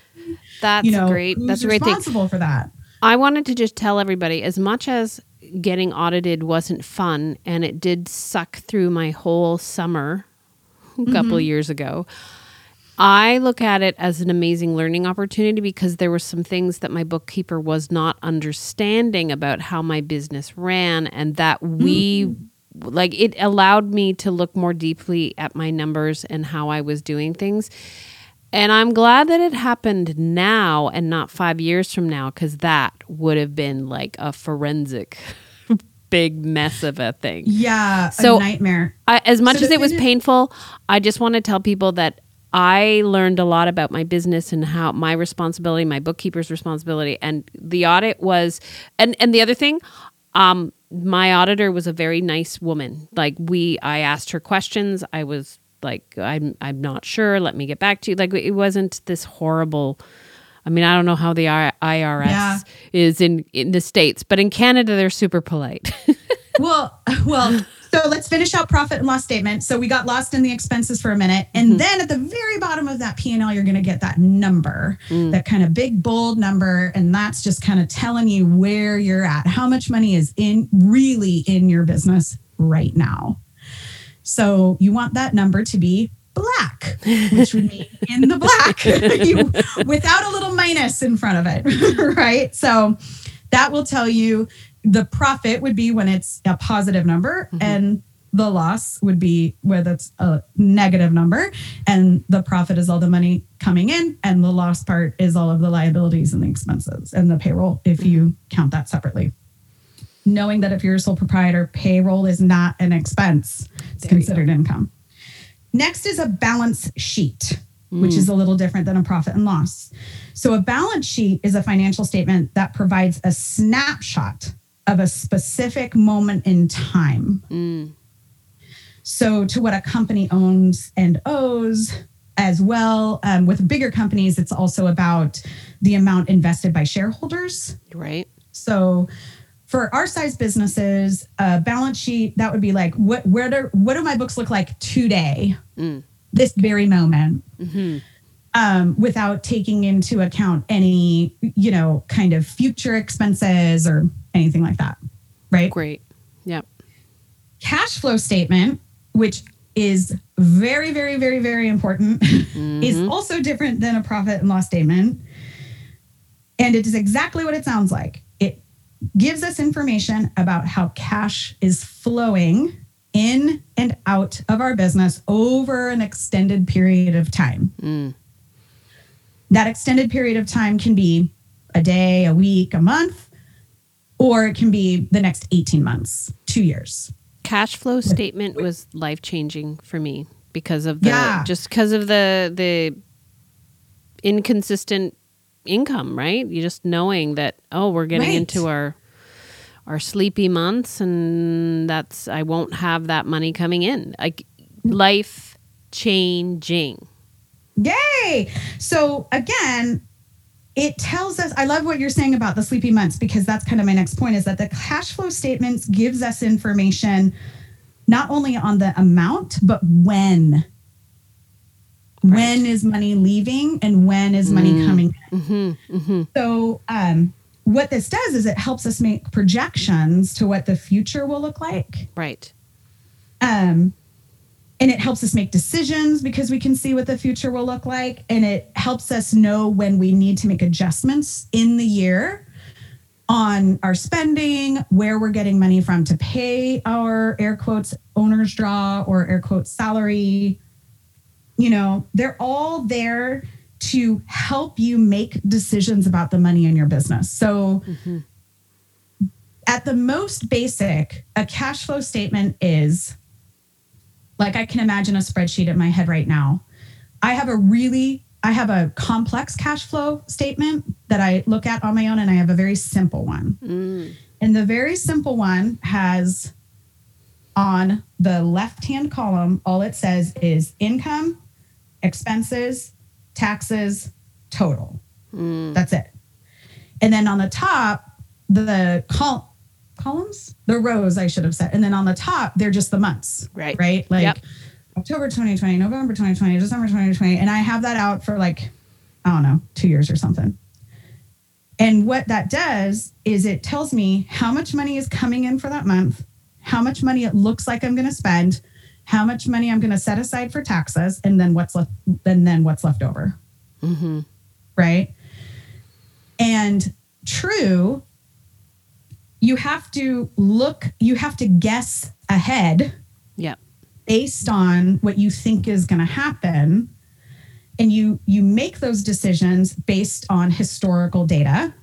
That's you know, great. That's a great thing. Responsible for that. I wanted to just tell everybody, as much as getting audited wasn't fun, and it did suck through my whole summer a couple mm-hmm. years ago. I look at it as an amazing learning opportunity because there were some things that my bookkeeper was not understanding about how my business ran, and that we mm-hmm like it allowed me to look more deeply at my numbers and how I was doing things. And I'm glad that it happened now and not five years from now, because that would have been like a forensic big mess of a thing. Yeah, so nightmare. I, as much so as it was painful, I just want to tell people that I learned a lot about my business and how my responsibility, my bookkeeper's responsibility, and the audit was. And and the other thing, um, my auditor was a very nice woman. Like we, I asked her questions. I was like, I'm, I'm not sure. Let me get back to you. Like it wasn't this horrible. I mean, I don't know how the IRS yeah. is in in the states, but in Canada they're super polite. well, well. So let's finish out profit and loss statement. So we got lost in the expenses for a minute, and mm-hmm. then at the very bottom of that P and L, you're going to get that number, mm. that kind of big bold number, and that's just kind of telling you where you're at, how much money is in really in your business right now. So you want that number to be black, which would mean in the black you, without a little minus in front of it, right? So that will tell you the profit would be when it's a positive number mm-hmm. and the loss would be where that's a negative number and the profit is all the money coming in and the loss part is all of the liabilities and the expenses and the payroll if you count that separately. Knowing that if you're a sole proprietor payroll is not an expense. It's there considered income. Next is a balance sheet mm. which is a little different than a profit and loss. So a balance sheet is a financial statement that provides a snapshot of a specific moment in time. Mm. So, to what a company owns and owes, as well. Um, with bigger companies, it's also about the amount invested by shareholders. Right. So, for our size businesses, a balance sheet that would be like, what where do what do my books look like today, mm. this very moment, mm-hmm. um, without taking into account any you know kind of future expenses or anything like that. Right. Great. Yep. Cash flow statement, which is very, very, very, very important, mm-hmm. is also different than a profit and loss statement. And it is exactly what it sounds like. It gives us information about how cash is flowing in and out of our business over an extended period of time. Mm. That extended period of time can be a day, a week, a month, or it can be the next 18 months, two years. Cash flow statement was life changing for me because of the yeah. just because of the the inconsistent income, right? You just knowing that oh, we're getting right. into our our sleepy months and that's I won't have that money coming in. Like life changing. Yay. So again, it tells us i love what you're saying about the sleepy months because that's kind of my next point is that the cash flow statements gives us information not only on the amount but when right. when is money leaving and when is money mm. coming in mm-hmm, mm-hmm. so um, what this does is it helps us make projections to what the future will look like right um and it helps us make decisions because we can see what the future will look like. And it helps us know when we need to make adjustments in the year on our spending where we're getting money from to pay our air quotes owner's draw or air quotes salary. You know they're all there to help you make decisions about the money in your business. So mm-hmm. at the most basic a cash flow statement is like I can imagine a spreadsheet in my head right now. I have a really I have a complex cash flow statement that I look at on my own and I have a very simple one. Mm. And the very simple one has on the left-hand column all it says is income, expenses, taxes, total. Mm. That's it. And then on the top, the col- columns, the rows, I should have said. And then on the top, they're just the months. Right. Right. Like yep. October 2020, November 2020, December 2020. And I have that out for like, I don't know, two years or something. And what that does is it tells me how much money is coming in for that month, how much money it looks like I'm going to spend, how much money I'm going to set aside for taxes, and then what's left, and then what's left over. Mm-hmm. Right. And true, you have to look, you have to guess ahead. Yeah. Based on what you think is going to happen and you you make those decisions based on historical data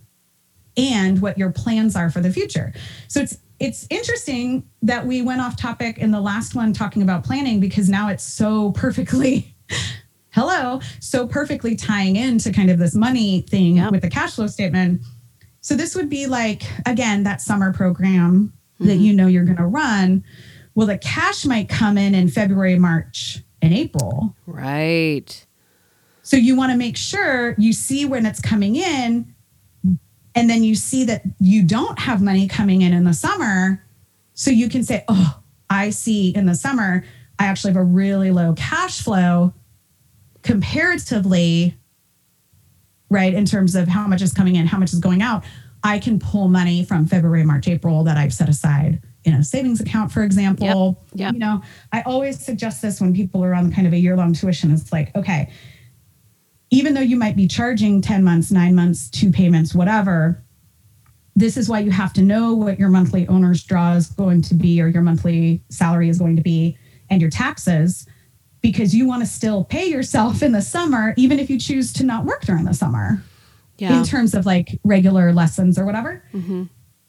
and what your plans are for the future. So it's it's interesting that we went off topic in the last one talking about planning because now it's so perfectly hello so perfectly tying into kind of this money thing yep. with the cash flow statement so this would be like, again, that summer program mm-hmm. that you know you're going to run. Well, the cash might come in in February, March, and April. Right. So you want to make sure you see when it's coming in and then you see that you don't have money coming in in the summer. So you can say, oh, I see in the summer, I actually have a really low cash flow comparatively, right? In terms of how much is coming in, how much is going out. I can pull money from February, March, April that I've set aside in a savings account, for example. Yep. Yep. You know, I always suggest this when people are on kind of a year long tuition. It's like, okay, even though you might be charging 10 months, nine months, two payments, whatever, this is why you have to know what your monthly owner's draw is going to be or your monthly salary is going to be and your taxes because you want to still pay yourself in the summer, even if you choose to not work during the summer Yeah. in terms of like regular lessons or whatever. Mhm.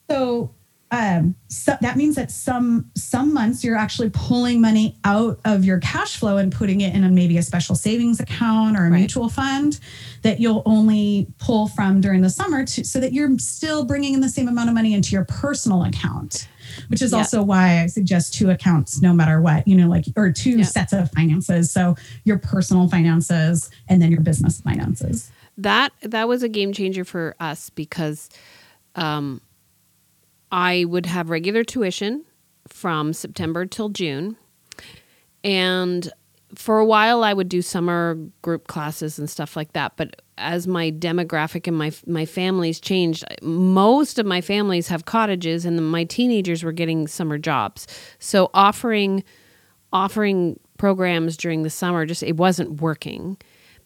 So, um, so that means that some some months you're actually pulling money out of your cash flow and putting it in a maybe a special savings account or a Right. mutual fund that you'll only pull from during the summer to, so that you're still bringing in the same amount of money into your personal account which is Yeah. also why I suggest two accounts no matter what, you know, like, or two Yeah. sets of finances. So your personal finances and then your business finances. that that was a game changer for us because um, I would have regular tuition from September till June, and for a while I would do summer group classes and stuff like that. But as my demographic and my my families changed, most of my families have cottages, and my teenagers were getting summer jobs. So offering offering programs during the summer just it wasn't working.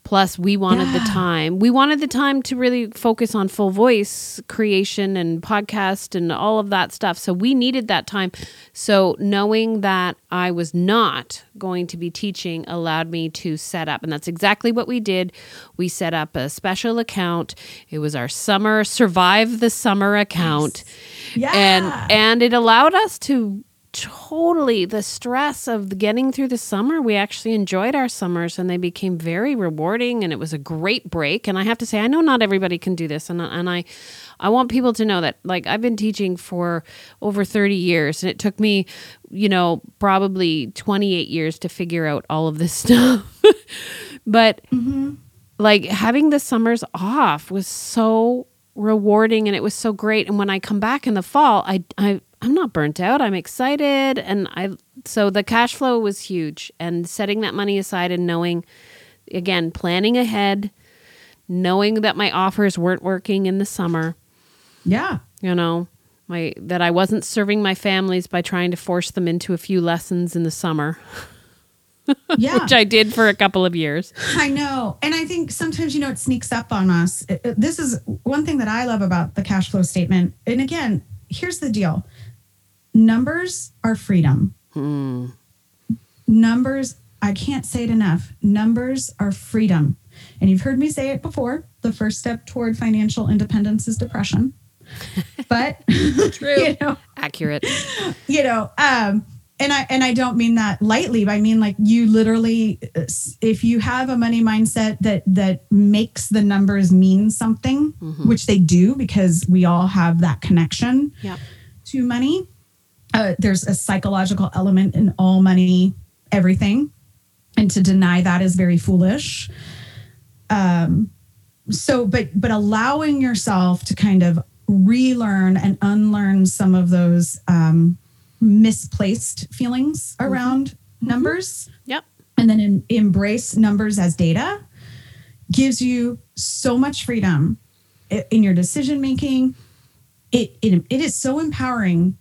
Plus, we wanted the time. We wanted the time to really focus on full voice creation and podcast and all of that stuff. So we needed that time. So knowing that I was not going to be teaching allowed me to set up, and that's exactly what we did. We set up a special account. It was our summer survive the summer account Yeah. and and it allowed us to totally the stress of getting through the summer we actually enjoyed our summers and they became very rewarding and it was a great break. And i have to say i know not everybody can do this and, and i i want people to know that like i've been teaching for over 30 years and it took me you know probably 28 years to figure out all of this stuff. But mm-hmm. like having the summers off was so rewarding and it was so great. And when i come back in the fall i i i'm not burnt out i'm excited and i so the cash flow was huge and setting that money aside and knowing again planning ahead knowing that my offers weren't working in the summer yeah. you know my that i wasn't serving my families by trying to force them into a few lessons in the summer Yeah. which i did for a couple of years I know. And I think sometimes, you know, it sneaks up on us. It- it- this is one thing that I love about the cash flow statement. And again, here's the deal numbers are freedom. Numbers, I can't say it enough. Numbers are freedom. And you've heard me say it before the first step toward financial independence is depression. But, you know, accurate you know um and i and i don't mean that lightly but i mean like you literally uh, if you have a money mindset that that makes the numbers mean something which they do because we all have that connection yeah to money uh, there's a psychological element in all money everything. And to deny that is very foolish. Um so but but allowing yourself to kind of relearn and unlearn some of those um misplaced feelings around numbers. Yep. And then em- embrace numbers as data gives you so much freedom in your decision making. It, it it is so empowering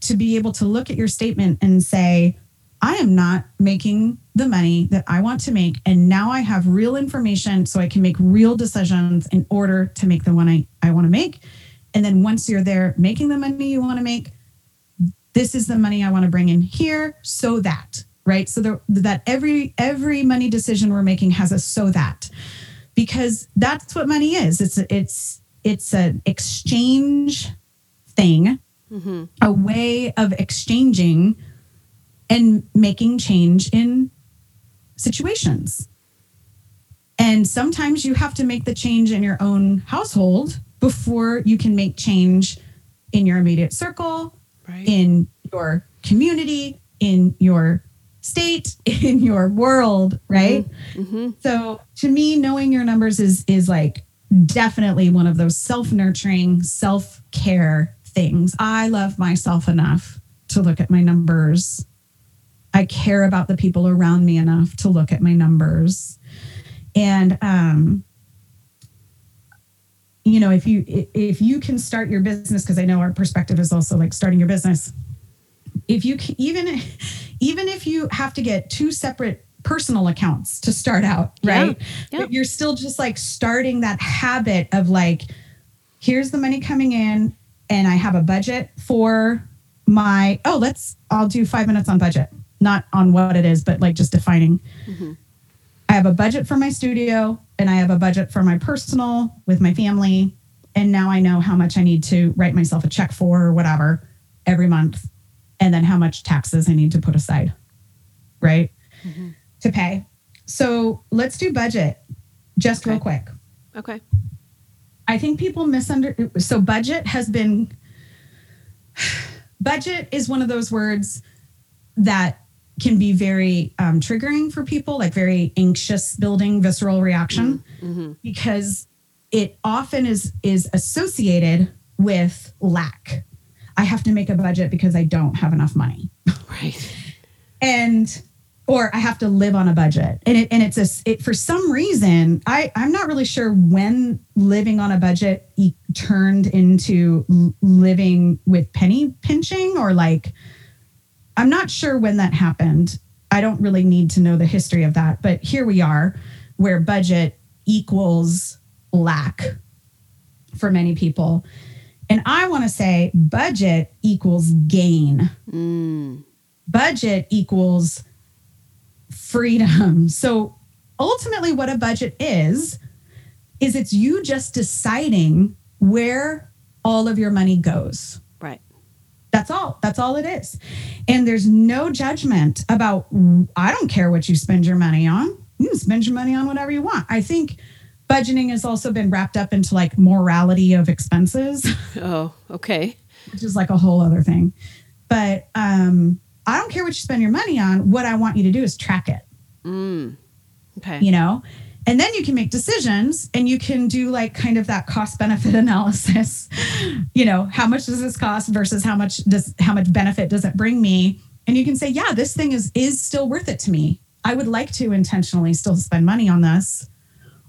to be able to look at your statement and say i am not making the money that i want to make and now i have real information so i can make real decisions in order to make the one i, I want to make and then once you're there making the money you want to make this is the money I want to bring in here so that, right? So the, that every every money decision we're making has a so that because that's what money is. It's it's it's an exchange thing, a way of exchanging and making change in situations. And sometimes you have to make the change in your own household before you can make change in your immediate circle, right in your community, in your state, in your world, right? mm-hmm. So to me, knowing your numbers is is like definitely one of those self-nurturing, self-care things. I love myself enough to look at my numbers I care about the people around me enough to look at my numbers. And um, you know, if you if you can start your business, because I know our perspective is also like starting your business. If you can, even even if you have to get two separate personal accounts to start out, right? Yeah. But you're still just like starting that habit of like, here's the money coming in, and I have a budget for my oh, let's I'll do five minutes on budget not on what it is, but like just defining. Mm-hmm. I have a budget for my studio and I have a budget for my personal with my family. And now I know how much I need to write myself a check for or whatever every month. And then how much taxes I need to put aside, right? Mm-hmm. To pay. So let's do budget just okay. real quick. Okay. I think people misunderstand. so budget has been budget is one of those words that can be very um, triggering for people, like very anxious, building visceral reaction, mm-hmm. because it often is is associated with lack. I have to make a budget because I don't have enough money. Right. and or I have to live on a budget. And it and it's a it for some reason, I I'm not really sure when living on a budget e- turned into living with penny pinching or like I'm not sure when that happened. I don't really need to know the history of that, but here we are where budget equals lack for many people. And I want to say budget equals gain. Mm. Budget equals freedom. So ultimately, what a budget is, is it's you just deciding where all of your money goes. Right. That's all. That's all it is. And there's no judgment about, I don't care what you spend your money on. You can spend your money on whatever you want. I think budgeting has also been wrapped up into like morality of expenses. Oh, okay. Which is like a whole other thing. But um, I don't care what you spend your money on. What I want you to do is track it. Mm. Okay. You know? And then you can make decisions and you can do like kind of that cost benefit analysis. you know, how much does this cost versus how much does how much benefit does it bring me? And you can say, yeah, this thing is is still worth it to me. I would like to intentionally still spend money on this.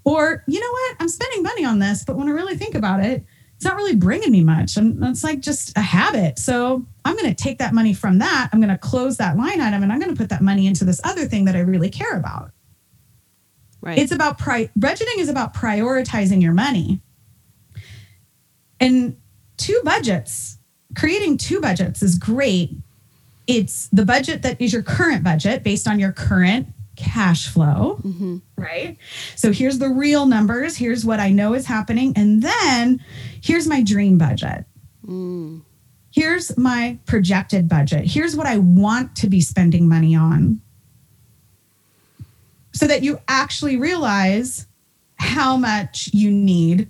Or, you know what? I'm spending money on this, but when I really think about it, it's not really bringing me much. And it's like just a habit. So I'm going to take that money from that. I'm going to close that line item and I'm going to put that money into this other thing that I really care about. Right. It's about pri- budgeting is about prioritizing your money. And two budgets, creating two budgets is great. It's the budget that is your current budget based on your current cash flow, mm-hmm. right? So here's the real numbers. Here's what I know is happening. And then here's my dream budget. Mm. Here's my projected budget. Here's what I want to be spending money on so that you actually realize how much you need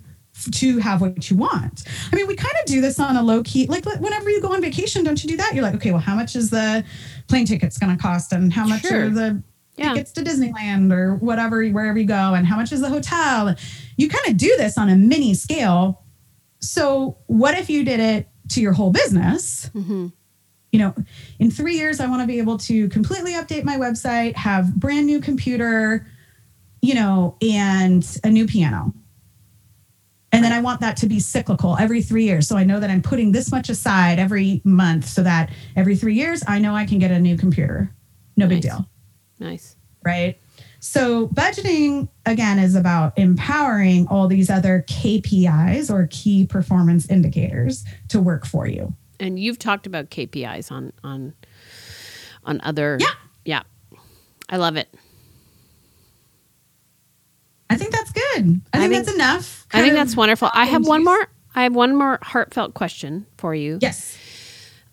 to have what you want. I mean, we kind of do this on a low key, like whenever you go on vacation, don't you do that? You're like, okay, well, how much is the plane tickets going to cost, and how much sure. are the yeah. tickets to Disneyland or whatever, wherever you go, and how much is the hotel? You kind of do this on a mini scale. So, what if you did it to your whole business? Mm-hmm you know, in three years, I want to be able to completely update my website, have brand new computer, you know, and a new piano. And then I want that to be cyclical every three years. So I know that I'm putting this much aside every month so that every three years, I know I can get a new computer. No nice. big deal. Nice. Right. So budgeting again is about empowering all these other KPIs or key performance indicators to work for you and you've talked about KPIs on on on other yeah yeah I love it. I think that's good. I, I think, think, that's enough. I think that's wonderful. I have one more. I have one more heartfelt question for you. Yes.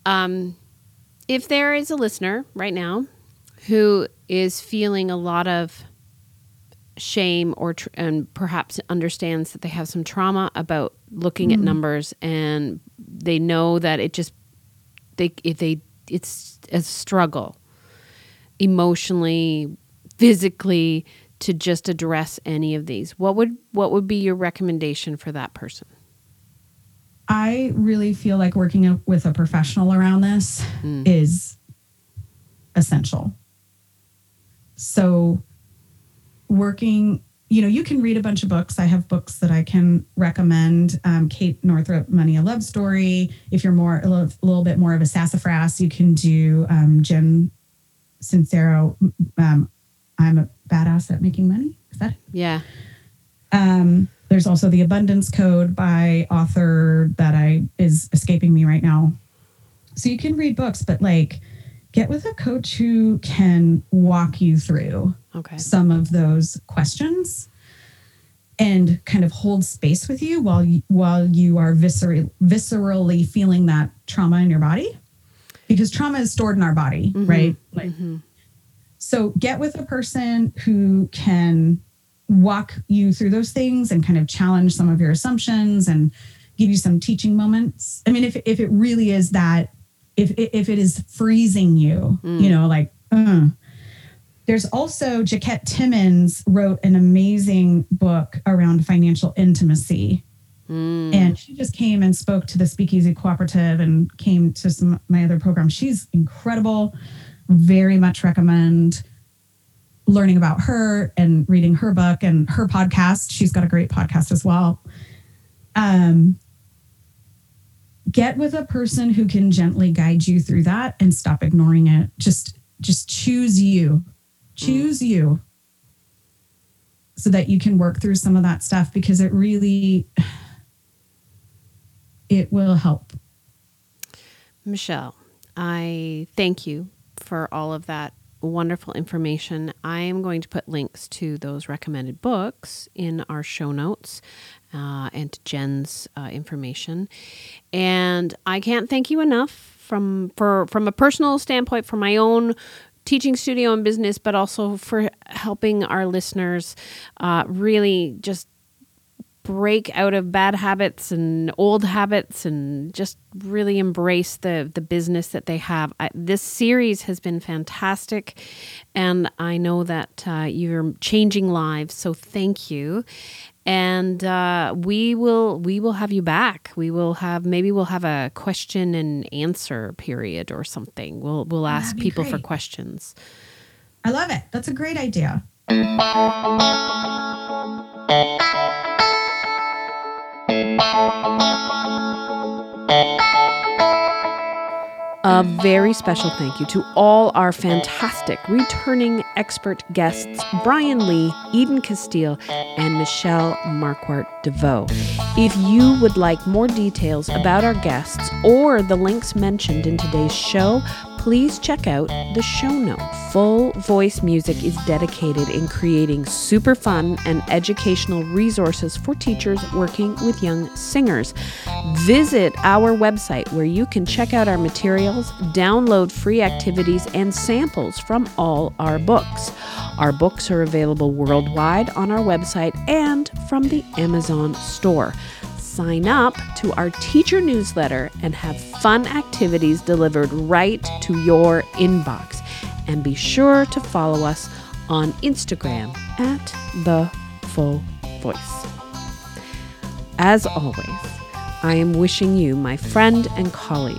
Um, if there is a listener right now who is feeling a lot of shame or tr- and perhaps understands that they have some trauma about looking mm. at numbers and they know that it just they if they it's a struggle emotionally physically to just address any of these what would what would be your recommendation for that person i really feel like working with a professional around this mm. is essential. So, working, you know, you can read a bunch of books. I have books that I can recommend. Um, Kate Northrup, Money a Love Story. If you're more a little, a little bit more of a sassafras, you can do um, Jen Sincero. Um, I'm a badass at making money. Is that? it? Yeah. Um, there's also the Abundance Code by author that I is escaping me right now. So you can read books, but like get with a coach who can walk you through okay. some of those questions and kind of hold space with you while you, while you are viscerally viscerally feeling that trauma in your body because trauma is stored in our body, mm-hmm. right? Like, mm-hmm. So get with a person who can walk you through those things and kind of challenge some of your assumptions and give you some teaching moments. I mean, if if it really is that if if it is freezing you, mm. you know, like uh. there's also Jacquette Timmons wrote an amazing book around financial intimacy. Mm. And she just came and spoke to the Speakeasy Cooperative and came to some my other programs. She's incredible. Very much recommend learning about her and reading her book and her podcast. She's got a great podcast as well. Um, get with a person who can gently guide you through that and stop ignoring it. Just just choose you. Choose mm. you. So that you can work through some of that stuff because it really it will help. Michelle i thank you for all of that wonderful information i am going to put links to those recommended books in our show notes uh, and Jen's uh, information. And I can't thank you enough from for from a personal standpoint for my own teaching studio and business, but also for helping our listeners uh, really just break out of bad habits and old habits and just really embrace the the business that they have. I, this series has been fantastic, and I know that uh, you're changing lives. So thank you and uh, we will we will have you back. We will have maybe we'll have a question and answer period or something. We'll we'll ask people great. for questions. I love it. That's a great idea. A very special thank you to all our fantastic returning expert guests Brian Lee, Eden Casteel, and Michelle Markwart Deveaux. If you would like more details about our guests or the links mentioned in today's show, please check out the show notes. Full Voice Music is dedicated in creating super fun and educational resources for teachers working with young singers. Visit our website where you can check out our materials, download free activities, and samples from all our books. Our books are available worldwide on our website and from the Amazon store sign up to our teacher newsletter and have fun activities delivered right to your inbox. And be sure to follow us on Instagram at The Full Voice. As always, I am wishing you, my friend and colleague,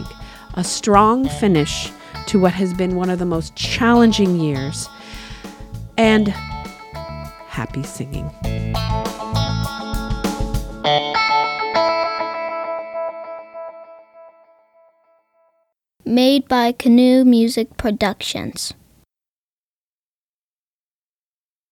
a strong finish to what has been one of the most challenging years and happy singing. Made by Canoe Music Productions.